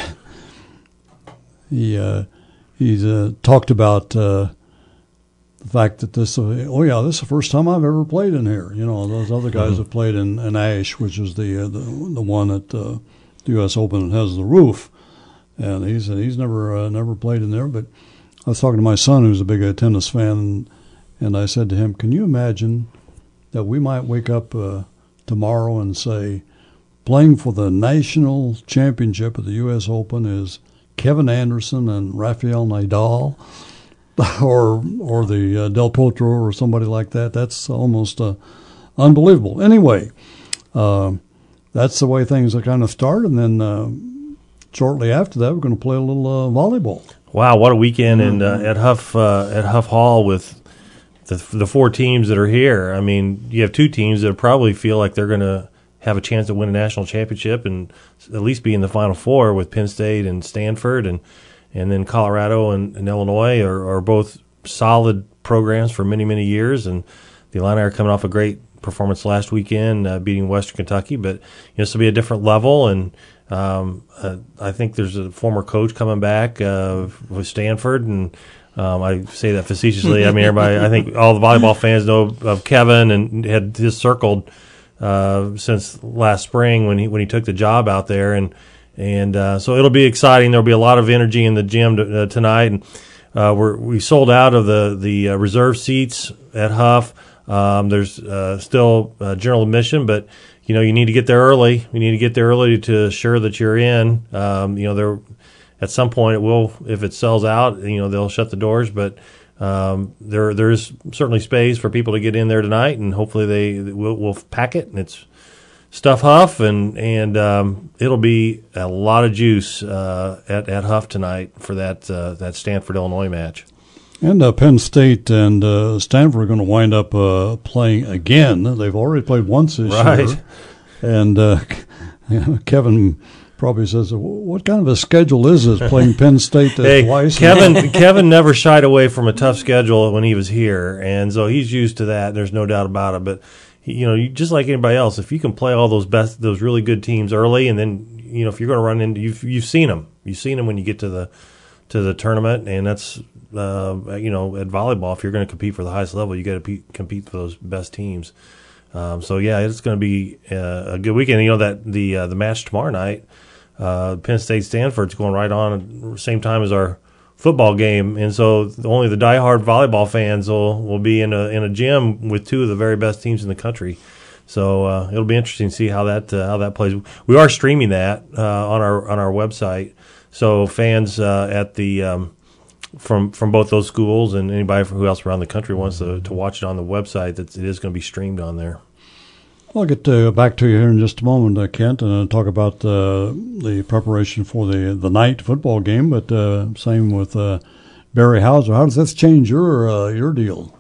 he uh, he's uh, talked about uh, the fact that this uh, oh yeah this is the first time I've ever played in here. You know those other guys have played in, in Ashe, which is the uh, the the one at uh, the U.S. Open has the roof, and he's he's never uh, never played in there. But I was talking to my son, who's a big uh, tennis fan, and, and I said to him, "Can you imagine that we might wake up uh, tomorrow and say?" playing for the national championship of the U.S. Open is Kevin Anderson and Rafael Nadal, or or the uh, Del Potro or somebody like that. That's almost uh, unbelievable. Anyway, uh, that's the way things are kind of start, and then uh, shortly after that, we're going to play a little uh, volleyball. Wow, what a weekend! And uh, at Huff uh, at Huff Hall with the the four teams that are here. I mean, you have two teams that probably feel like they're going to have a chance to win a national championship and at least be in the Final Four with Penn State and Stanford, and and then Colorado and, and Illinois are, are both solid programs for many many years. And the Illini are coming off a great performance last weekend, uh, beating Western Kentucky. But you know, this will be a different level and. Um, uh, I think there's a former coach coming back uh, with Stanford, and um, I say that facetiously. I mean, everybody. I think all the volleyball fans know of Kevin and had his circled uh, since last spring when he when he took the job out there, and and uh, so it'll be exciting. There'll be a lot of energy in the gym uh, tonight, and we sold out of the the reserve seats at Huff. Um, there's uh, still uh, general admission, but you know you need to get there early. You need to get there early to assure that you're in. Um, you know there at some point it will if it sells out. You know they'll shut the doors, but um, there there is certainly space for people to get in there tonight, and hopefully they will will pack it. And it's stuff Huff, and and um, it'll be a lot of juice uh, at at Huff tonight for that uh, that Stanford Illinois match. And uh, Penn State and uh, Stanford are going to wind up uh, playing again. They've already played once this Right. year. And uh, Kevin probably says, "What kind of a schedule is this? Playing Penn State Hey, twice?" Kevin Kevin never shied away from a tough schedule when he was here, and so he's used to that. There's no doubt about it. But you know, you, just like anybody else, if you can play all those best, those really good teams early, and then you know if you're going to run into you've you've seen them, you've seen them when you get to the to the tournament, and that's uh, you know at volleyball, if you're going to compete for the highest level, you got to pe- compete for those best teams. Um, so yeah, it's going to be uh, a good weekend. You know that the uh, the match tomorrow night, uh, Penn State Stanford's going right on at the same time as our football game, and so only the diehard volleyball fans will, will be in a in a gym with two of the very best teams in the country. So uh, it'll be interesting to see how that uh, how that plays. We are streaming that uh, on our on our website, so fans uh, at the um, from from both those schools and anybody who else around the country wants to, to watch it on the website, that it is going to be streamed on there. I'll get uh, back to you here in just a moment, uh, Kent, and talk about uh, the preparation for the the night football game. But uh, same with uh, Barry Houser. How does this change your uh, your deal?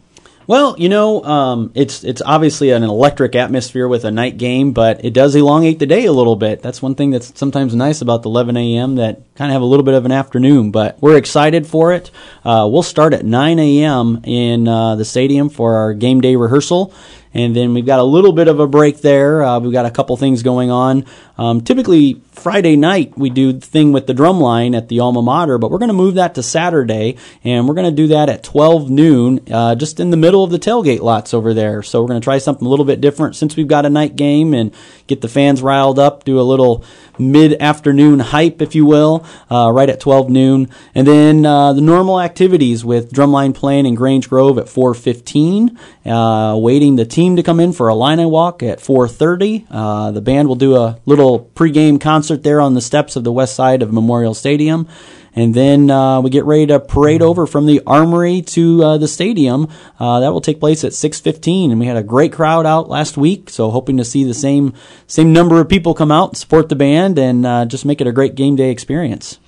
Well, you know, um, it's it's obviously an electric atmosphere with a night game, but it does elongate the day a little bit. That's one thing that's sometimes nice about the 11 a.m. that kind of have a little bit of an afternoon. But we're excited for it. Uh, we'll start at 9 a.m. in uh, the stadium for our game day rehearsal. And then we've got a little bit of a break there. Uh, we've got a couple things going on. Um, typically, Friday night we do the thing with the drum line at the alma mater, but we're going to move that to Saturday, and we're going to do that at 12 noon, uh, just in the middle of the tailgate lots over there. So we're going to try something a little bit different since we've got a night game and get the fans riled up, do a little mid-afternoon hype, if you will, uh, right at 12 noon, and then uh, the normal activities with drumline playing in Grange Grove at 4:15, uh, waiting the team to come in for a Illini walk at 4:30. Uh, the band will do a little pregame concert there on the steps of the west side of Memorial Stadium. And then uh, we get ready to parade over from the armory to uh, the stadium. Uh, that will take place at 6:15, and we had a great crowd out last week. So hoping to see the same same number of people come out and support the band, and uh, just make it a great game day experience.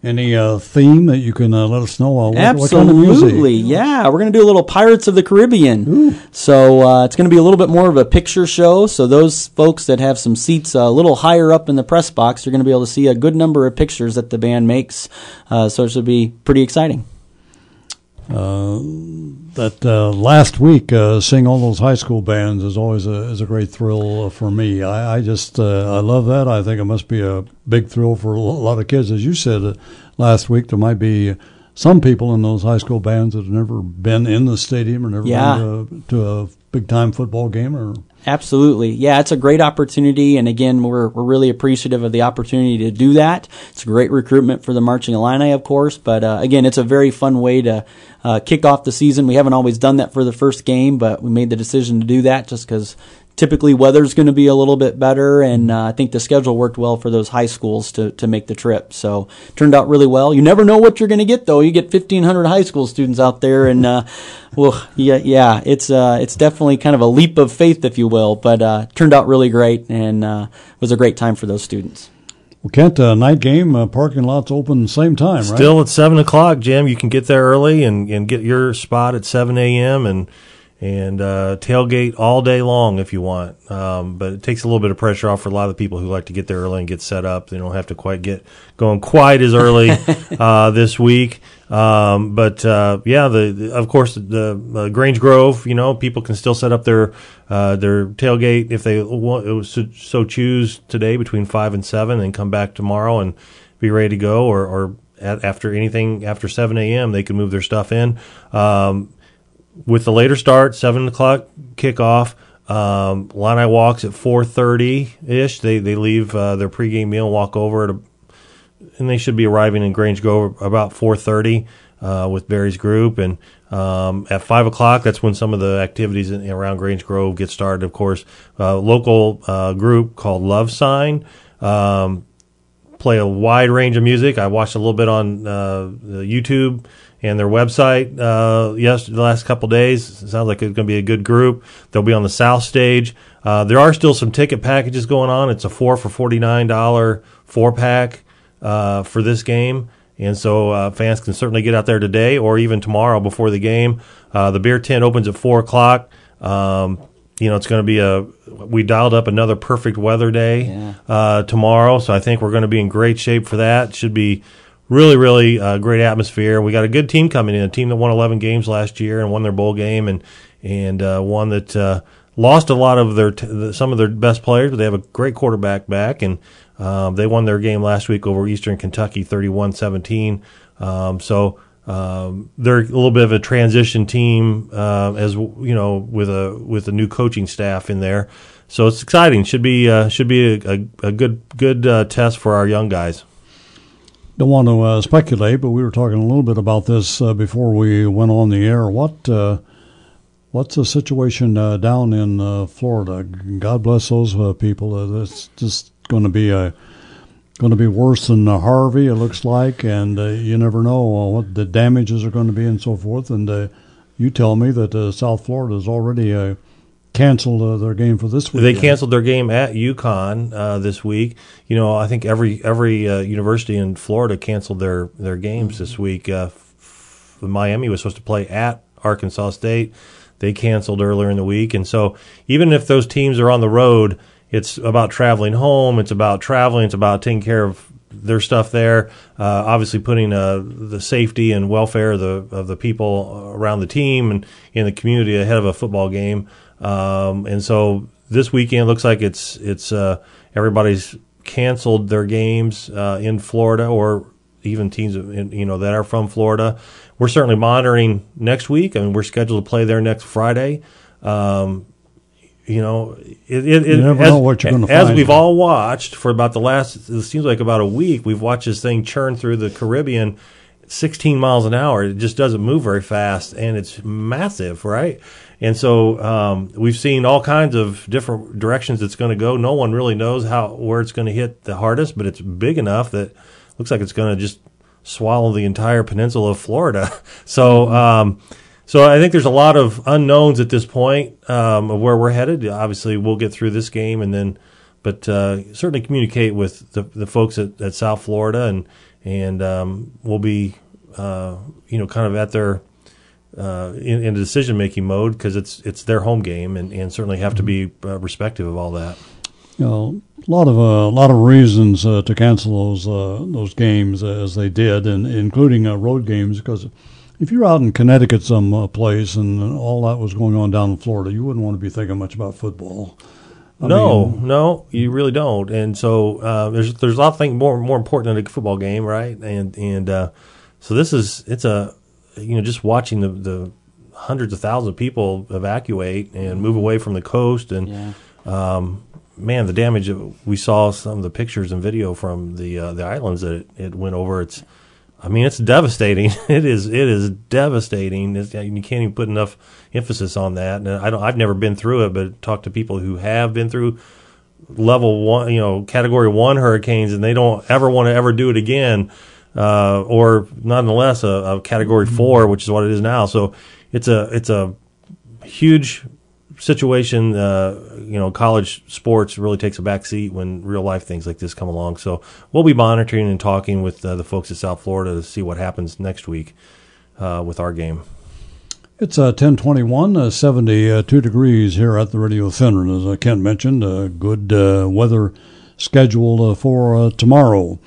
Any uh, theme that you can uh, let us know? Uh, what, Absolutely, what kind of yeah. We're going to do a little Pirates of the Caribbean. So uh, it's going to be a little bit more of a picture show. So those folks that have some seats a little higher up in the press box are going to be able to see a good number of pictures that the band makes. Uh, so it should be pretty exciting. That uh, last week, uh, seeing all those high school bands is always a is a great thrill uh, for me. I, I just uh, I love that. I think it must be a big thrill for a lot of kids. As you said uh, last week, there might be some people in those high school bands that have never been in the stadium or never Yeah. been to, to a big time football game or Absolutely. Yeah, it's a great opportunity. And again, we're, we're really appreciative of the opportunity to do that. It's a great recruitment for the Marching Illini, of course. But uh, again, it's a very fun way to uh, kick off the season. We haven't always done that for the first game, but we made the decision to do that just because typically weather's going to be a little bit better. And uh, I think the schedule worked well for those high schools to, to make the trip. So turned out really well. You never know what you're going to get, though. You get 1,500 high school students out there. And, uh, well, yeah, yeah, it's, uh, it's definitely kind of a leap of faith, if you will. But uh, turned out really great and uh, was a great time for those students. well, Kent uh, night game uh, parking lots open same time, right? Still at seven o'clock, Jim. You can get there early and, and get your spot at seven a.m. and and uh, tailgate all day long if you want. Um, but it takes a little bit of pressure off for a lot of the people who like to get there early and get set up. They don't have to quite get going quite as early uh, this week. Um, but uh, yeah, the, the of course the uh, Grange Grove, you know, people can still set up their uh, their tailgate if they want, so, so choose today between five and seven, and come back tomorrow and be ready to go, or, or at, after anything after 7 a.m. they can move their stuff in. Um, with the later start, seven o'clock kickoff. Um, Illini walks at four thirty ish. They they leave uh, their pregame meal, walk over a, and they should be arriving in Grange Grove about four thirty uh, with Barry's group. And um, at five o'clock, that's when some of the activities in, around Grange Grove get started. Of course, uh, local uh, group called Love Sign. Um, play a wide range of music. I watched a little bit on uh, YouTube and their website uh, yes the last couple days. It sounds like it's going to be a good group. They'll be on the south stage. Uh, there are still some ticket packages going on. It's a four for forty nine dollar four pack uh, for this game. And so uh, fans can certainly get out there today or even tomorrow before the game. Uh, the beer tent opens at four o'clock. Um, you know, it's going to be a. We dialed up another perfect weather day Yeah. uh, tomorrow, so I think we're going to be in great shape for that. Should be really, really uh, great atmosphere. We got a good team coming in, a team that won 11 games last year and won their bowl game, and and uh, one that uh, lost a lot of their t- some of their best players, but they have a great quarterback back, and um, they won their game last week over Eastern Kentucky, 31-17. Um, so. Um, they're a little bit of a transition team, uh, as you know, with a with a new coaching staff in there. So it's exciting. Should be uh, should be a, a, a good good uh, test for our young guys. Don't want to uh, speculate, but we were talking a little bit about this uh, before we went on the air. What uh, what's the situation uh, down in uh, Florida? God bless those uh, people. It's just going to be a going to be worse than Harvey. It looks like, and you never know what the damages are going to be and so forth. And you tell me that South Florida has already uh, canceled uh, their game for this week. They canceled their game at UConn uh, this week. You know, I think every every uh, university in Florida canceled their their games this week. Uh, f- Miami was supposed to play at Arkansas State. They canceled earlier in the week, and so even if those teams are on the road, it's about traveling home. It's about traveling. It's about taking care of their stuff there. Uh, obviously, putting uh, the safety and welfare of the of the people around the team and in the community ahead of a football game. Um, and so this weekend looks like it's it's uh, everybody's canceled their games uh, in Florida or even teams in, you know that are from Florida. We're certainly monitoring next week. I mean, we're scheduled to play there next Friday. Um, you know, it, it, You never as, know what you're gonna as we've all watched for about the last, it seems like about a week, we've watched this thing churn through the Caribbean 16 miles an hour. It just doesn't move very fast and it's massive, right? And so um, we've seen all kinds of different directions it's going to go. No one really knows how where it's going to hit the hardest, but it's big enough that looks like it's going to just swallow the entire peninsula of Florida. So. Um, so I think there's a lot of unknowns at this point um, of where we're headed. Obviously, we'll get through this game, and then, but uh, certainly communicate with the, the folks at, at South Florida, and and um, we'll be, uh, you know, kind of at their uh, in, in a decision making mode because it's it's their home game, and, and certainly have to be uh, respective of all that. You know, a lot of uh, a lot of reasons uh, to cancel those uh, those games as they did, and including uh, road games because if you're out in Connecticut some uh, place and all that was going on down in Florida, you wouldn't want to be thinking much about football. I no, mean, no, you really don't. And so uh, there's there's a lot of things more more important than a football game, right? And and uh, so this is it's a you know just watching the the hundreds of thousands of people evacuate and move away from the coast and Yeah. um, man, the damage that we saw some of the pictures and video from the uh, the islands that it, it went over. It's, I mean, it's devastating. It is it is devastating. It's, you can't even put enough emphasis on that. And I don't. I've never been through it, but talk to people who have been through level one, you know, category one hurricanes, and they don't ever want to ever do it again. Uh, or nonetheless, a, a category four, which is what it is now. So it's a it's a huge situation, uh, you know, college sports really takes a back seat when real life things like this come along. So we'll be monitoring and talking with uh, the folks at South Florida to see what happens next week uh, with our game. It's uh, 1021, uh, 72 degrees here at the Radio Finland. As uh, Kent mentioned, uh, good uh, weather scheduled uh, for uh, tomorrow.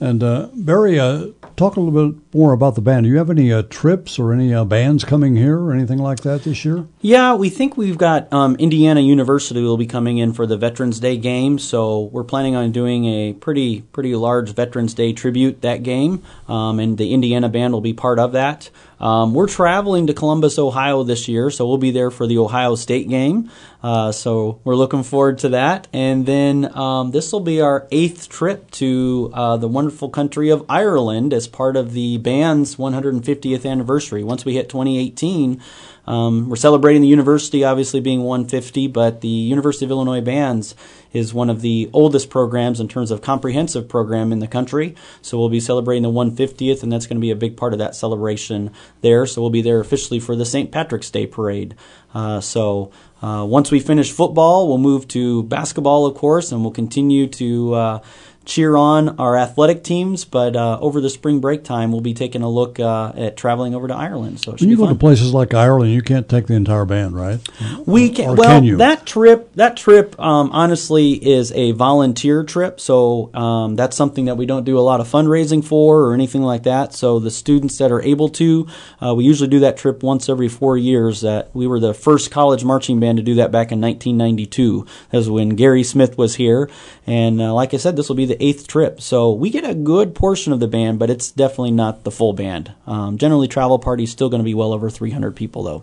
And uh, Barry, uh, talk a little bit more about the band. Do you have any uh, trips or any uh, bands coming here or anything like that this year? Yeah, we think we've got um, Indiana University will be coming in for the Veterans Day game, so we're planning on doing a pretty pretty large Veterans Day tribute that game, um, and the Indiana band will be part of that. Um, we're traveling to Columbus, Ohio this year, so we'll be there for the Ohio State game. Uh, so we're looking forward to that. And then um, this will be our eighth trip to uh, the wonderful country of Ireland as part of the band's 150th anniversary. Once we hit 2018, um, we're celebrating the university, obviously being 150, but the University of Illinois Bands is one of the oldest programs in terms of comprehensive program in the country. So we'll be celebrating the 150th, and that's going to be a big part of that celebration there. So we'll be there officially for the St. Patrick's Day parade. Uh, so uh, once we finish football, we'll move to basketball, of course, and we'll continue to. Uh, cheer on our athletic teams, but uh, over the spring break time, we'll be taking a look uh, at traveling over to Ireland. So When you go fun. to places like Ireland, you can't take the entire band, right? We can. Or well, can that trip, that trip, um, honestly, is a volunteer trip. So um, that's something that we don't do a lot of fundraising for or anything like that. So the students that are able to, uh, we usually do that trip once every four years. That we were the first college marching band to do that back in 1992. That was when Gary Smith was here, and uh, like I said, this will be the eighth trip. So we get a good portion of the band, but it's definitely not the full band. Um, generally, travel party's still going to be well over 300 people, though.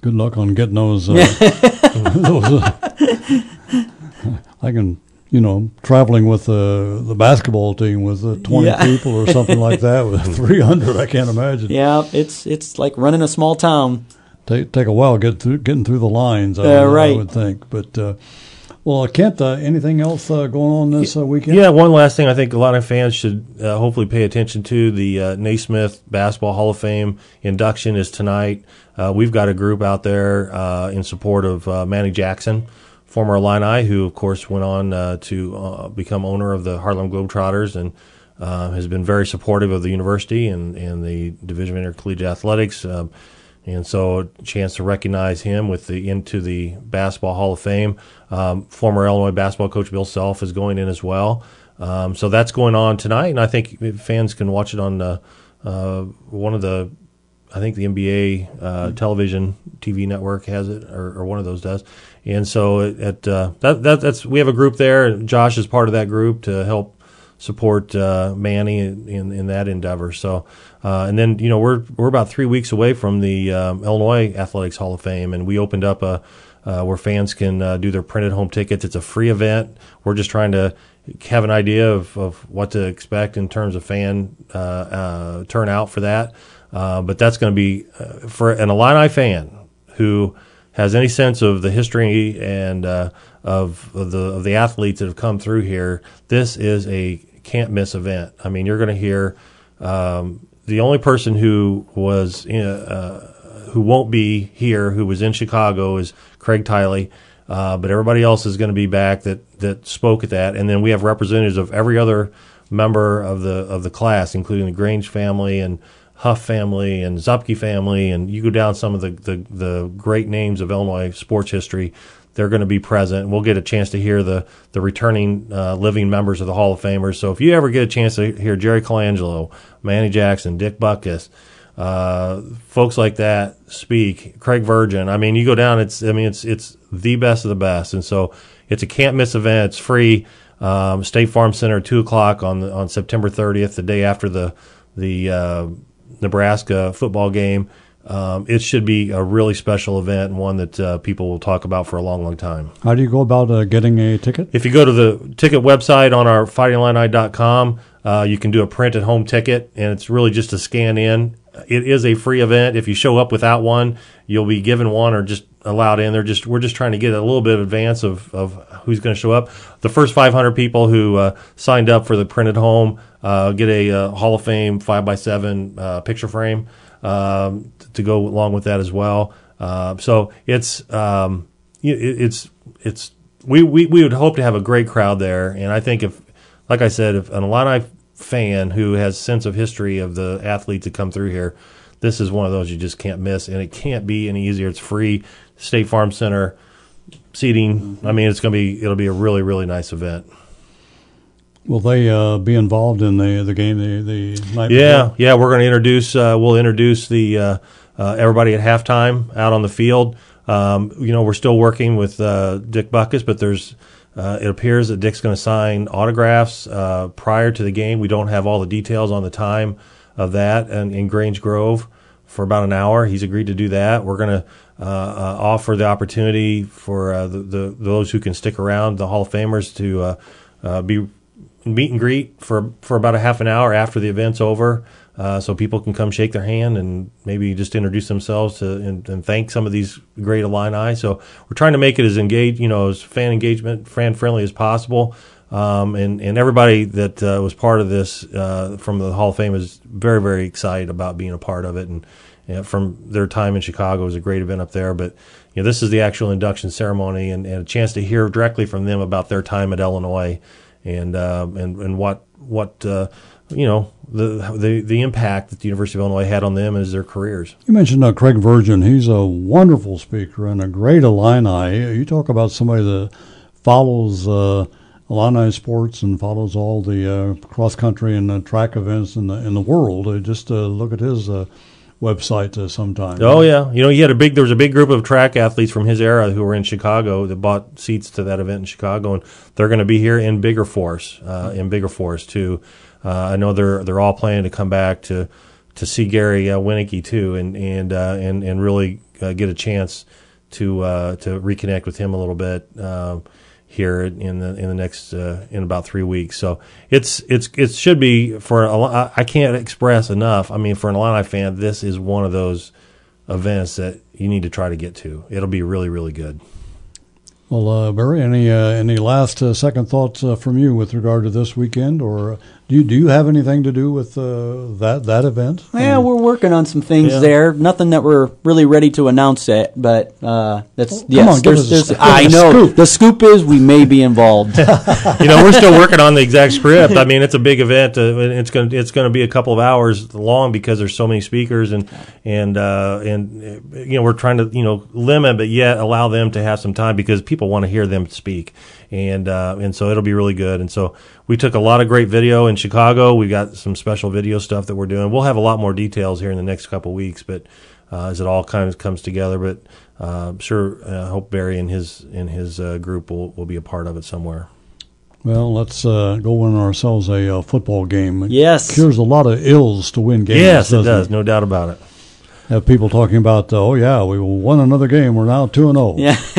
Good luck on getting those. Uh, those uh, I can, you know, traveling with uh, the basketball team with uh, 20 Yeah. people or something like that with 300. I can't imagine. Yeah, it's it's like running a small town. Take take a while get through getting through the lines. I, Uh, would- I would think, but. Well, Kent, uh, anything else uh, going on this uh, weekend? Yeah, one last thing I think a lot of fans should uh, hopefully pay attention to. The uh, Naismith Basketball Hall of Fame induction is tonight. Uh, we've got a group out there in support of Manny Jackson, former Illini, who, of course, went on to become owner of the Harlem Globetrotters and has been very supportive of the university and, and the Division of Intercollegiate Athletics. And so a chance to recognize him with the into the Basketball Hall of Fame. Um, former Illinois basketball coach Bill Self is going in as well. Um, so that's going on tonight, and I think fans can watch it on uh, uh, one of the, I think the NBA uh, television TV network has it, or, or one of those does. And so it uh, that, that that's we have a group there. and Josh is part of that group to help support uh, Manny in, in, in that endeavor. So, uh, and then you know we're we're about three weeks away from the um, Illinois Athletics Hall of Fame, and we opened up a uh, where fans can uh, do their printed home tickets. It's a free event. We're just trying to have an idea of, of what to expect in terms of fan uh, uh, turnout for that. But that's going to be for an Illini fan who has any sense of the history and of, of the of the athletes that have come through here. This is a can't miss event. I mean, you're going to hear um, the only person who was uh, who won't be here, who was in Chicago, is Craig Tiley. Uh, but everybody else is going to be back that, that spoke at that, and then we have representatives of every other member of the of the class, including the Grange family and Huff family and Zupke family, and you go down some of the, the, the great names of Illinois sports history. They're going to be present. We'll get a chance to hear the the returning uh, living members of the Hall of Famers. So if you ever get a chance to hear Jerry Colangelo, Manny Jackson, Dick Butkus, uh, folks like that speak. Craig Virgin. I mean, you go down. It's I mean, it's it's the best of the best, and so it's a can't miss event. It's free. Um, State Farm Center, two o'clock on the, on September 30th, the day after the the uh, Nebraska football game. Um, it should be a really special event and one that uh, people will talk about for a long, long time. How do you go about uh, getting a ticket? If you go to the ticket website on our fightingillini.com, uh, you can do a print at home ticket, and it's really just a scan in. It is a free event. If you show up without one, you'll be given one or just allowed in. They're just we're just trying to get a little bit of advance of, of who's going to show up. The first 500 people who uh, signed up for the printed home uh, get a uh, Hall of Fame five by seven uh, picture frame um, to go along with that as well. Uh, so it's um, it, it's it's we, we we would hope to have a great crowd there, and I think if like I said, if an Illini fan who has sense of history of the athletes that come through here, this is one of those you just can't miss, and it can't be any easier. It's free, State Farm Center seating. I mean, it's going to be it'll be a really really nice event. Will they uh, be involved in the the game the the night? Yeah, before? yeah. We're going to introduce. Uh, we'll introduce the uh, uh, everybody at halftime out on the field. Um, you know, we're still working with uh, Dick Butkus, but there's. Uh, it appears that Dick's going to sign autographs uh, prior to the game. We don't have all the details on the time of that, and in Grange Grove for about an hour. He's agreed to do that. We're going to uh, uh, offer the opportunity for the, the, those who can stick around, the Hall of Famers, to be meet and greet for for about a half an hour after the event's over, uh, so people can come shake their hand and maybe just introduce themselves to and, and, thank some of these great Illini. So we're trying to make it as engaged, you know, as fan engagement, fan friendly as possible. Um, and and everybody that uh, was part of this uh, from the Hall of Fame is very very excited about being a part of it, and you know, from their time in Chicago it was a great event up there. But you know, this is the actual induction ceremony, and, and a chance to hear directly from them about their time at Illinois and uh, and and what what uh, you know the, the the impact that the University of Illinois had on them as their careers. You mentioned uh, Craig Virgin. He's a wonderful speaker and a great Illini. You talk about somebody that follows uh, Illini sports and follows all the uh, cross country and track events in the in the world. Uh, just look at his website uh, sometime. Oh yeah, you know he had a big. There was a big group of track athletes from his era who were in Chicago that bought seats to that event in Chicago, and they're going to be here in bigger force, uh, in bigger force too. Uh, I know they're they're all planning to come back to to see Gary uh, Wieneke too, and and uh, and and really uh, get a chance to to reconnect with him a little bit. Uh, here in the in the next uh, in about three weeks. So it's it's it should be for a, I can't express enough. I mean, for an Illini fan, this is one of those events that you need to try to get to. It'll be really really good. Well, uh, Barry, any uh, any last second thoughts from you with regard to this weekend, or do you, do you have anything to do with uh, that that event? Yeah, um, we're working on some things yeah. there. Nothing that we're really ready to announce yet, but uh, that's well, yes. On, there's, there's, I know scoop. the scoop is we may be involved. you know, we're still working on the exact script. I mean, it's a big event. Uh, it's going it's going to be a couple of hours long because there's so many speakers and and uh, and you know we're trying to you know limit, but yet allow them to have some time because people want to hear them speak and uh, and so it'll be really good. And so we took a lot of great video in Chicago. We got some special video stuff that we're doing. We'll have a lot more details here in the next couple weeks, but uh, as it all kind of comes together. But uh, I'm sure, I uh, hope Barry and his and his uh, group will will be a part of it somewhere. Well, let's uh, go win ourselves a uh, football game. It yes, cures a lot of ills to win games. Yes, it does, it? no doubt about it. Have people talking about, uh, oh yeah, we won another game. We're now two and zero. Yeah.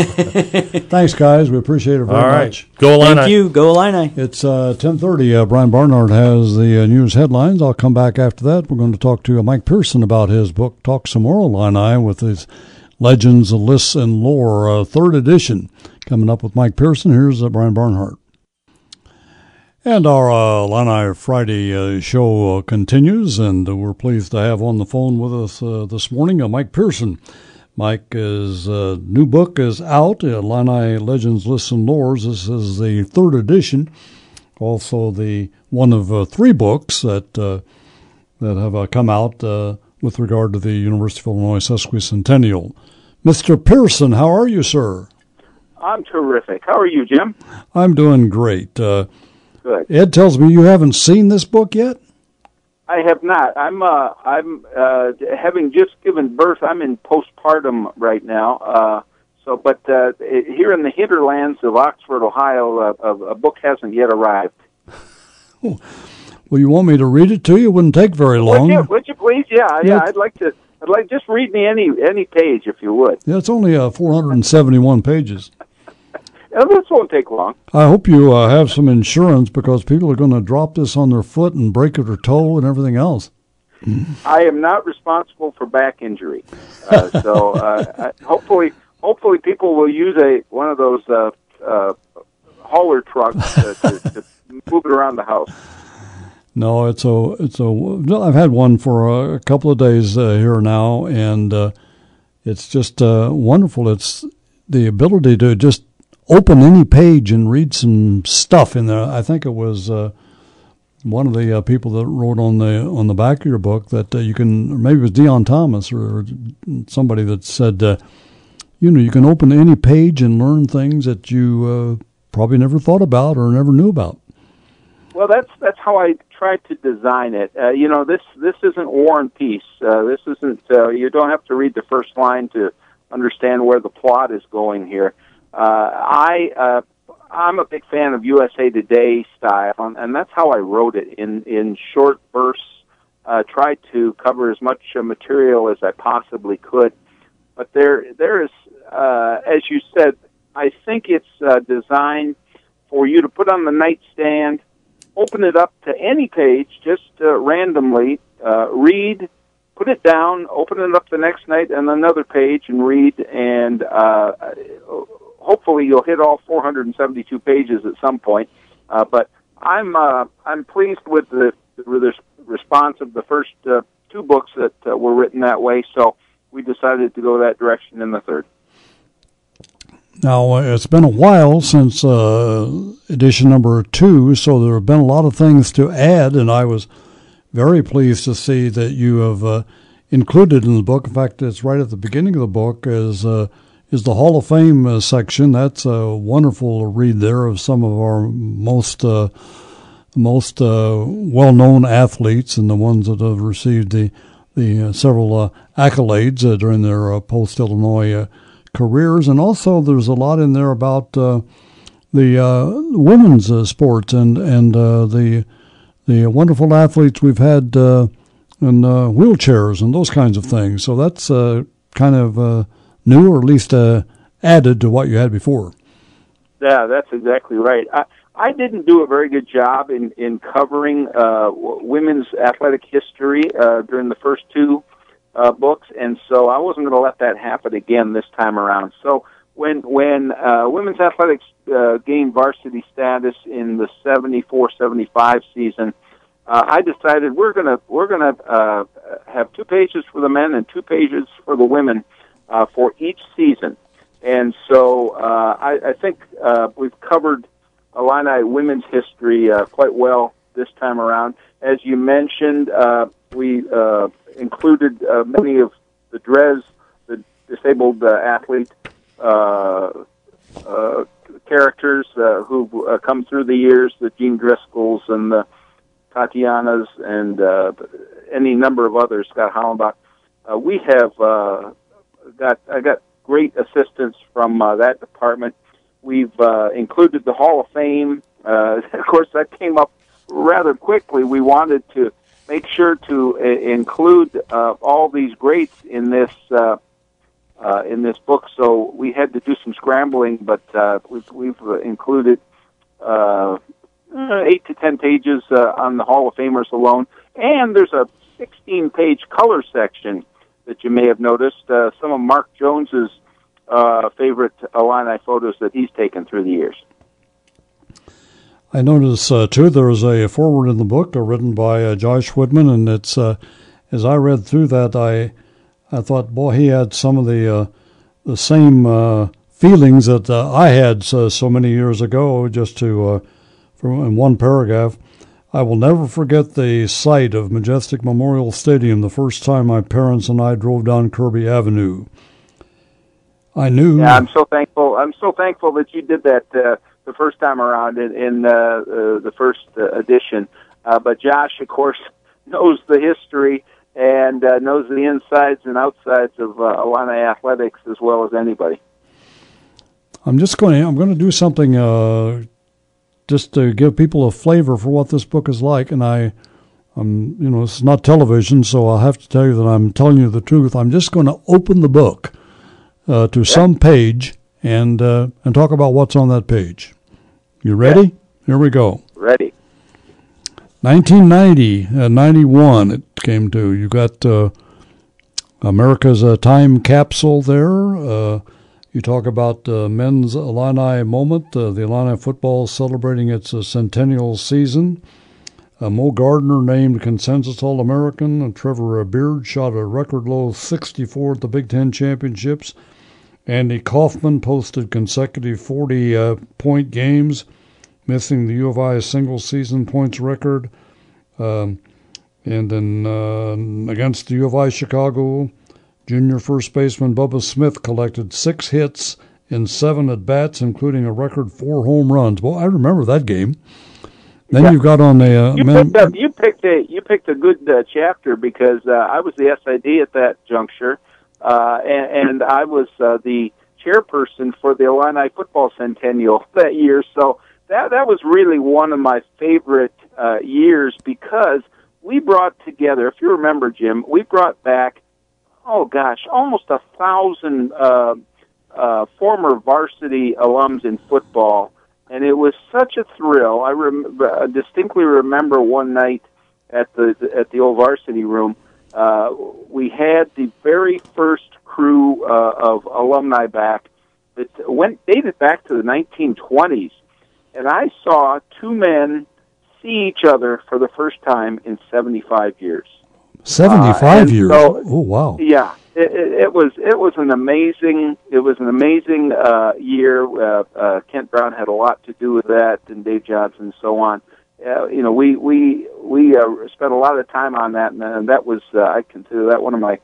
Thanks, guys. We appreciate it very All right. much. Go Illini. Thank you. Go Illini. It's uh, 1030. Uh, Brian Barnhart has the uh, news headlines. I'll come back after that. We're going to talk to uh, Mike Pearson about his book, Talk Some More Illini, with his Legends, of Lists, and Lore, uh, third edition. Coming up with Mike Pearson. Here's uh, Brian Barnhart. And our uh, Illini Friday uh, show uh, continues, and uh, we're pleased to have on the phone with us uh, this morning uh, Mike Pearson. Mike's uh, new book is out, Illini Legends, Lists, and Lores. This is the third edition, also the one of uh, three books that uh, that have uh, come out uh, with regard to the University of Illinois sesquicentennial. Mr. Pearson, how are you, sir? I'm terrific. How are you, Jim? I'm doing great. Good. Ed tells me you haven't seen this book yet. I have not. I'm uh I'm uh having just given birth. I'm in postpartum right now. Uh so but uh here in the hinterlands of Oxford, Ohio, uh, a, book hasn't yet arrived. Well, you want me to read it to you? It wouldn't take very long. Would you would you please? Yeah, yeah, Yeah. I'd like to I'd like just read me any any page if you would. Yeah, it's only uh, 471 pages. Uh, this won't take long. I hope you uh, have some insurance because people are going to drop this on their foot and break it or toe and everything else. I am not responsible for back injury, uh, so uh, I, hopefully, hopefully people will use a one of those uh, uh, hauler trucks uh, to, to move it around the house. No, it's a it's a. I've had one for a couple of days uh, here now, and uh, it's just uh, wonderful. It's the ability to just open any page and read some stuff in there. I think it was uh, one of the uh, people that wrote on the on the back of your book that uh, you can, or maybe it was Deon Thomas or somebody that said, uh, you know, you can open any page and learn things that you uh, probably never thought about or never knew about. Well, that's that's how I tried to design it. Uh, you know, this this isn't War and Peace. This isn't. You don't have to read the first line to understand where the plot is going here. Uh, I uh, I'm a big fan of USA Today style, and, and that's how I wrote it in in short bursts. Uh, tried to cover as much uh, material as I possibly could, but there there is, uh, as you said, I think it's uh, designed for you to put on the nightstand open it up to any page just uh, randomly, uh, read, put it down, open it up the next night and another page and read, and uh, hopefully you'll hit all 472 pages at some point. Uh, but I'm uh, I'm pleased with the, the response of the first uh, two books that uh, were written that way, so we decided to go that direction in the third. Now, uh, it's been a while since uh, edition number two, so there have been a lot of things to add, and I was very pleased to see that you have uh, included in the book. In fact, it's right at the beginning of the book is is the Hall of Fame uh, section. That's a wonderful read there of some of our most uh, most well known athletes and the ones that have received the the several accolades during their post Illinois careers, and also there's a lot in there about uh, the uh, women's uh, sports and and uh, the the wonderful athletes we've had uh, in uh, wheelchairs and those kinds of things. So that's kind of new, or at least added to what you had before. Yeah, that's exactly right. I, I didn't do a very good job in in covering w- women's athletic history during the first two uh, books, and so I wasn't going to let that happen again this time around. So when when uh, women's athletics uh, gained varsity status in the 74-75 season, uh, I decided we're gonna we're gonna uh, have two pages for the men and two pages for the women uh, for each season. And so uh, I, I think uh, we've covered Illini women's history uh, quite well this time around. As you mentioned, uh, we uh, included uh, many of the DRES, the disabled uh, athlete uh, uh, characters uh, who uh, come through the years, the Jean Driscolls and the Tatianas and uh, any number of others, Scot Hollonbeck. Uh, we have uh, got I got great assistance from uh, that department. We've uh, included the Hall of Fame. Uh, of course, that came up rather quickly. We wanted to make sure to uh, include uh, all these greats in this uh, uh, in this book. So we had to do some scrambling, but uh, we've, we've included uh, uh, eight to ten pages uh, on the Hall of Famers alone, and there's a 16-page color section that you may have noticed. Uh, some of Mark Jones's uh, favorite Illini photos that he's taken through the years. I notice uh, too there is a foreword in the book uh, written by uh, Josh Whitman, and it's uh, as I read through that, I I thought, boy, he had some of the the same feelings that I had so, so many years ago. Just to from in one paragraph, I will never forget the sight of Majestic Memorial Stadium the first time my parents and I drove down Kirby Avenue. I knew. Yeah, I'm so thankful. I'm so thankful that you did that uh, the first time around in, in uh, uh, the first uh, edition. Uh, but Josh, of course, knows the history and uh, knows the insides and outsides of uh, Illini athletics as well as anybody. I'm just going. To, I'm going to do something uh, just to give people a flavor for what this book is like. And I, I'm, you know, it's not television, so I'll have to tell you that I'm telling you the truth. I'm just going to open the book uh, to some page and uh, and talk about what's on that page. You ready? Here we go. Ready. 1990, uh, 91. It came to. You got uh, America's uh, time capsule there. You talk about uh, men's Illini moment. Uh, the Illini football celebrating its uh, centennial season. Uh, Moe Gardner named consensus All American. And Trevor Beard shot a record low 64 at the Big Ten championships. Andy Kaufmann posted consecutive 40 uh, point games, missing the U of I single season points record. Um, and then uh, against the U of I Chicago, junior first baseman Bubba Smith collected six hits in seven at bats, including a record four home runs. Well, I remember that game. Then Yeah. you've got on the uh, You picked up. You picked a. You picked a good uh, chapter because uh, I was the SID at that juncture, uh, and, and I was uh, the chairperson for the Illini football centennial that year. So that that was really one of my favorite uh, years because we brought together. If you remember, Jim, we brought back. Oh gosh, almost a thousand uh, uh, former varsity alums in football and it was such a thrill. I rem- uh, distinctly remember one night at the at the old varsity room. Uh, we had the very first crew uh, of alumni back that went dated back to the 1920s, and I saw two men see each other for the first time in 75 years. 75 Uh, years. so- oh, wow. Yeah, it, it, it was it was an amazing it was an amazing uh, year. Uh, uh, Kent Brown had a lot to do with that, and Dave Johnson, and so on. Uh, you know, we we we uh, spent a lot of time on that, and, uh, that was uh, I consider that one of my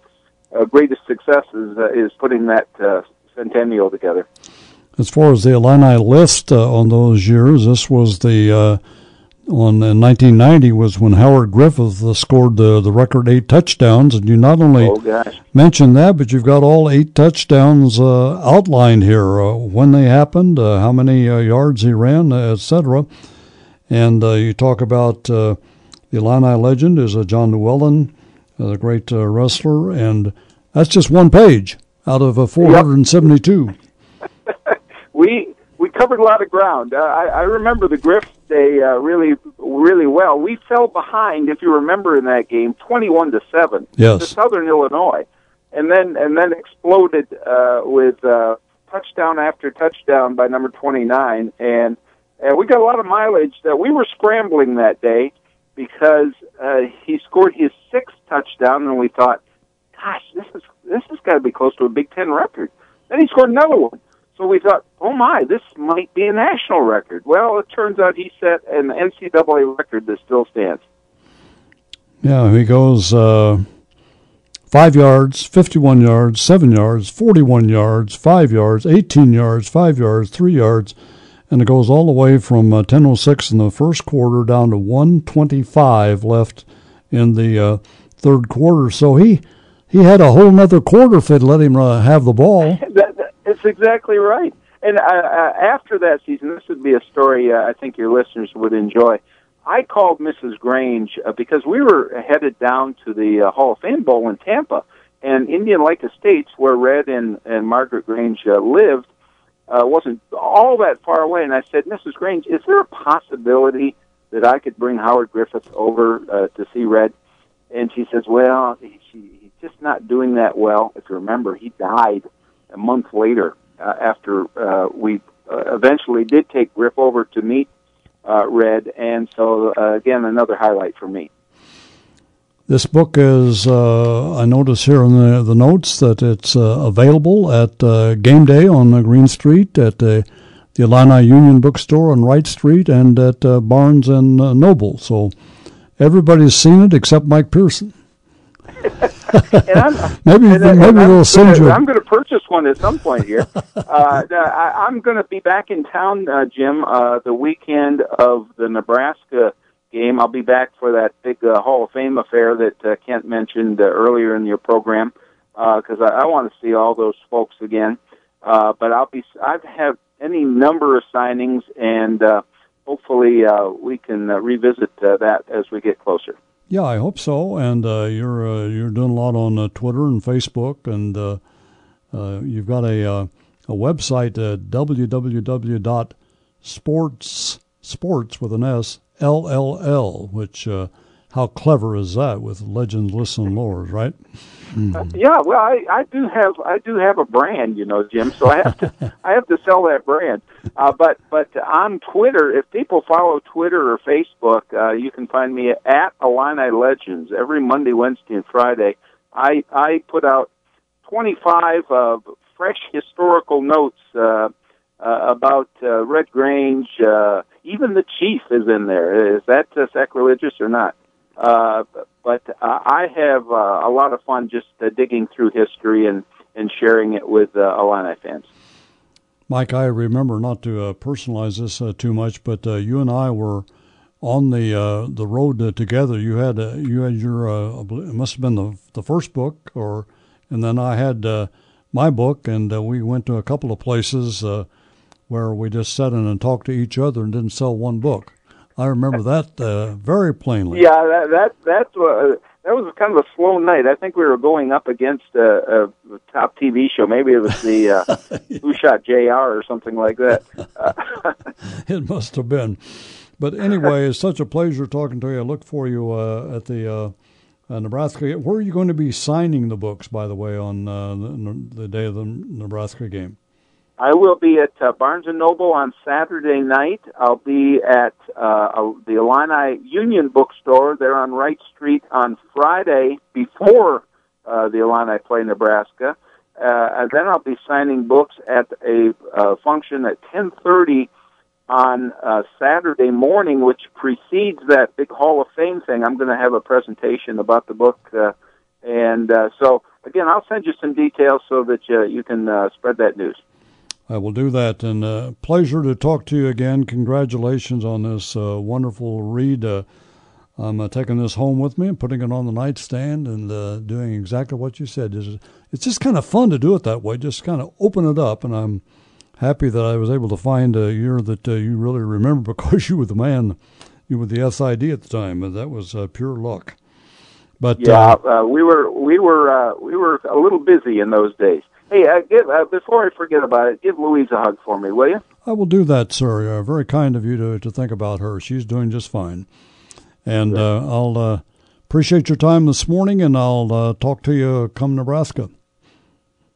uh, greatest successes uh, is putting that uh, centennial together. As far as the alumni list uh, on those years, this was the uh, on in 1990 was when Howard Griffith uh, scored the the record eight touchdowns, and you not only Oh mentioned that, but you've got all eight touchdowns uh, outlined here, uh, when they happened, uh, how many uh, yards he ran, uh, etc. And uh, you talk about uh, the Illini legend is uh, John Llewellyn, uh, the great uh, wrestler, and that's just one page out of uh, 472. we we covered a lot of ground. Uh, I, I remember the Griff Day uh, really really well. We fell behind, if you remember, in that game, twenty-one to seven Yes. to Southern Illinois, and then and then exploded uh, with uh, touchdown after touchdown by number twenty-nine, and and we got a lot of mileage. That we were scrambling that day because uh, he scored his sixth touchdown, and we thought, gosh, this is this has got to be close to a Big Ten record. Then he scored another one. So we thought, oh my, this might be a national record. Well, it turns out he set an NCAA record that still stands. Yeah, he goes uh, five yards, 51 yards, seven yards, 41 yards, five yards, 18 yards, five yards, three yards, and it goes all the way from uh, 10:06 in the first quarter down to 125 left in the uh, third quarter. So he he had a whole nother quarter if they'd let him uh, have the ball. that, exactly right. And uh, uh, after that season, this would be a story uh, I think your listeners would enjoy. I called Mrs. Grange uh, because we were headed down to the uh, Hall of Fame Bowl in Tampa, and Indian Lake Estates, where Red and, and Margaret Grange uh, lived, uh, wasn't all that far away. And I said, Mrs. Grange, is there a possibility that I could bring Howard Griffith over uh, to see Red? And she says, Well, he, she, he's just not doing that well. If you remember, he died a month later uh, after uh, we uh, eventually did take Griff over to meet uh, Red. And so, uh, again, another highlight for me. This book is, uh, I notice here in the, the notes that it's uh, available at uh, Game Day on uh, Green Street, at uh, the Illini Union Bookstore on Wright Street, and at uh, Barnes and uh, Noble. So everybody's seen it except Mike Pearson. and I'm, Maybe and, and maybe I'm they'll send gonna, you. I'm going to purchase one at some point here. uh, I, I'm going to be back in town, uh, Jim, uh, the weekend of the Nebraska game. I'll be back for that big uh, Hall of Fame affair that uh, Kent mentioned uh, earlier in your program because I, I want to see all those folks again. Uh, but I'll be I have any number of signings, and uh, hopefully uh, we can uh, revisit uh, that as we get closer. Yeah, I hope so. And uh, you're uh, you're doing a lot on uh, Twitter and Facebook, and uh, uh, you've got a uh, a website uh, www.sports sports with an S L L L, which how clever is that with legends, lists, and right? Uh, yeah, well, I, I do have I do have a brand, you know, Jim. So I have to I have to sell that brand. Uh, but but on Twitter, if people follow Twitter or Facebook, uh, you can find me at Illini Legends every Monday, Wednesday, and Friday. I I put out twenty five uh, fresh historical notes uh, uh, about uh, Red Grange. Uh, even the chief is in there. Is that uh, sacrilegious or not? Uh, but uh, I have uh, a lot of fun just uh, digging through history and, and sharing it with uh, Illini fans. Mike, I remember not to uh, personalize this uh, too much, but uh, you and I were on the uh, the road uh, together. You had uh, you had your uh, it must have been the the first book, or and then I had uh, my book, and uh, we went to a couple of places uh, where we just sat in and talked to each other and didn't sell one book. I remember that uh, very plainly. Yeah, that that that's uh, that was kind of a slow night. I think we were going up against a, a top TV show. Maybe it was the uh, Who Shot Jr. or something like that. It must have been. But anyway, it's such a pleasure talking to you. I look for you uh, at the uh, uh, Nebraska. Where are you going to be signing the books, by the way, on uh, the, the day of the Nebraska game? I will be at uh, Barnes and Noble on Saturday night. I'll be at uh, the Illini Union Bookstore there on Wright Street on Friday before uh, the Illini play Nebraska. Uh, and then I'll be signing books at a uh, function at 10:30 on uh, Saturday morning, which precedes that big Hall of Fame thing. I'm going to have a presentation about the book, uh, and uh, so again, I'll send you some details so that uh, you can uh, spread that news. I will do that. And uh, pleasure to talk to you again. Congratulations on this uh, wonderful read. Uh, I'm uh, taking this home with me and putting it on the nightstand and uh, doing exactly what you said. It's, it's just kind of fun to do it that way, just kind of open it up. And I'm happy that I was able to find a year that uh, you really remember because you were the man, you were the SID at the time, and that was uh, pure luck. But yeah, uh, we were we were uh, we were a little busy in those days. Hey, uh, give, uh, before I forget about it, give Louise a hug for me, will you? I will do that, sir. Uh, very kind of you to, to think about her. She's doing just fine. And uh, I'll uh, appreciate your time this morning, and I'll uh, talk to you come Nebraska.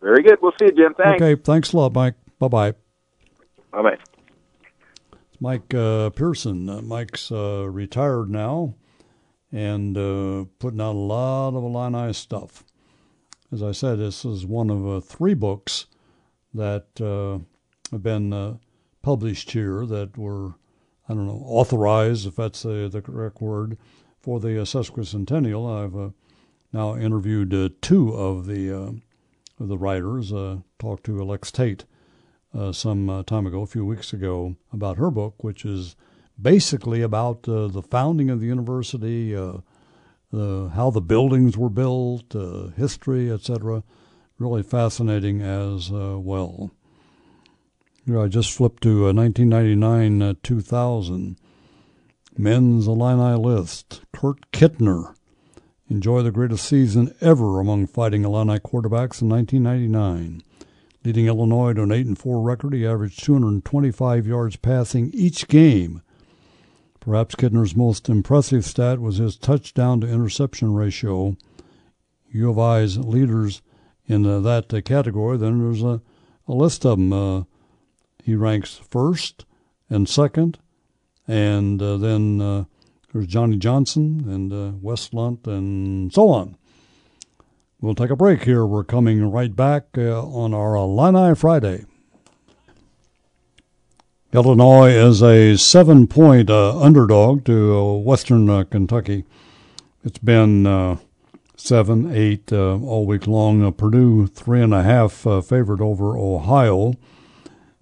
Very good. We'll see you, Jim. Thanks. Okay, thanks a lot, Mike. Bye bye. Bye bye. It's Mike uh, Pearson. Uh, Mike's uh, retired now and uh, putting out a lot of Illini stuff. As I said, this is one of uh, three books that uh, have been uh, published here that were, I don't know, authorized, if that's uh, the correct word, for the uh, sesquicentennial. I've uh, now interviewed uh, two of the of the writers. Talked to Alex Tate some time ago, a few weeks ago, about her book, which is basically about the founding of the university, the, how the buildings were built, uh, history, etc. Really fascinating as uh, well. Here I just flipped to uh, 1999 uh, 2000. Men's Illini list. Kurt Kittner. Enjoy the greatest season ever among fighting Illini quarterbacks in 1999. Leading Illinois to an 8 and 4 record, he averaged 225 yards passing each game. Perhaps Kittner's most impressive stat was his touchdown to interception ratio. U of I's leaders in uh, that uh, category, then there's a, a list of them. Uh, he ranks first and second, and uh, then uh, there's Johnny Johnson and uh, Wes Lunt and so on. We'll take a break here. We're coming right back uh, on our Illini Friday. Illinois is a seven point uh, underdog to uh, Western uh, Kentucky. It's been uh, seven, eight uh, all week long. Purdue, three and a half favored over Ohio.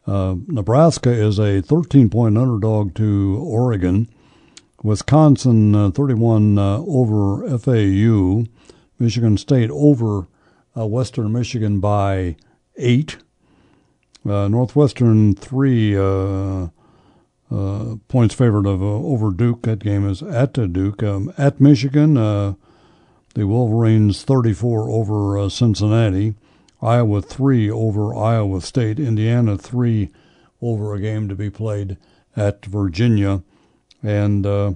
Nebraska is a 13 point underdog to Oregon. Wisconsin, 31 over FAU. Michigan State over Western Michigan by eight. Uh, Northwestern three uh, uh, points favored of over Duke. That game is at Duke. Um, at Michigan, the Wolverines 34 over Cincinnati. Iowa three over Iowa State. Indiana three over a game to be played at Virginia, and uh,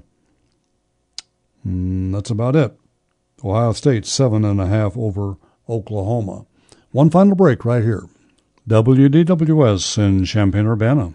mm, that's about it. Ohio State seven and a half over Oklahoma. One final break right here. WDWS in Champaign Urbana.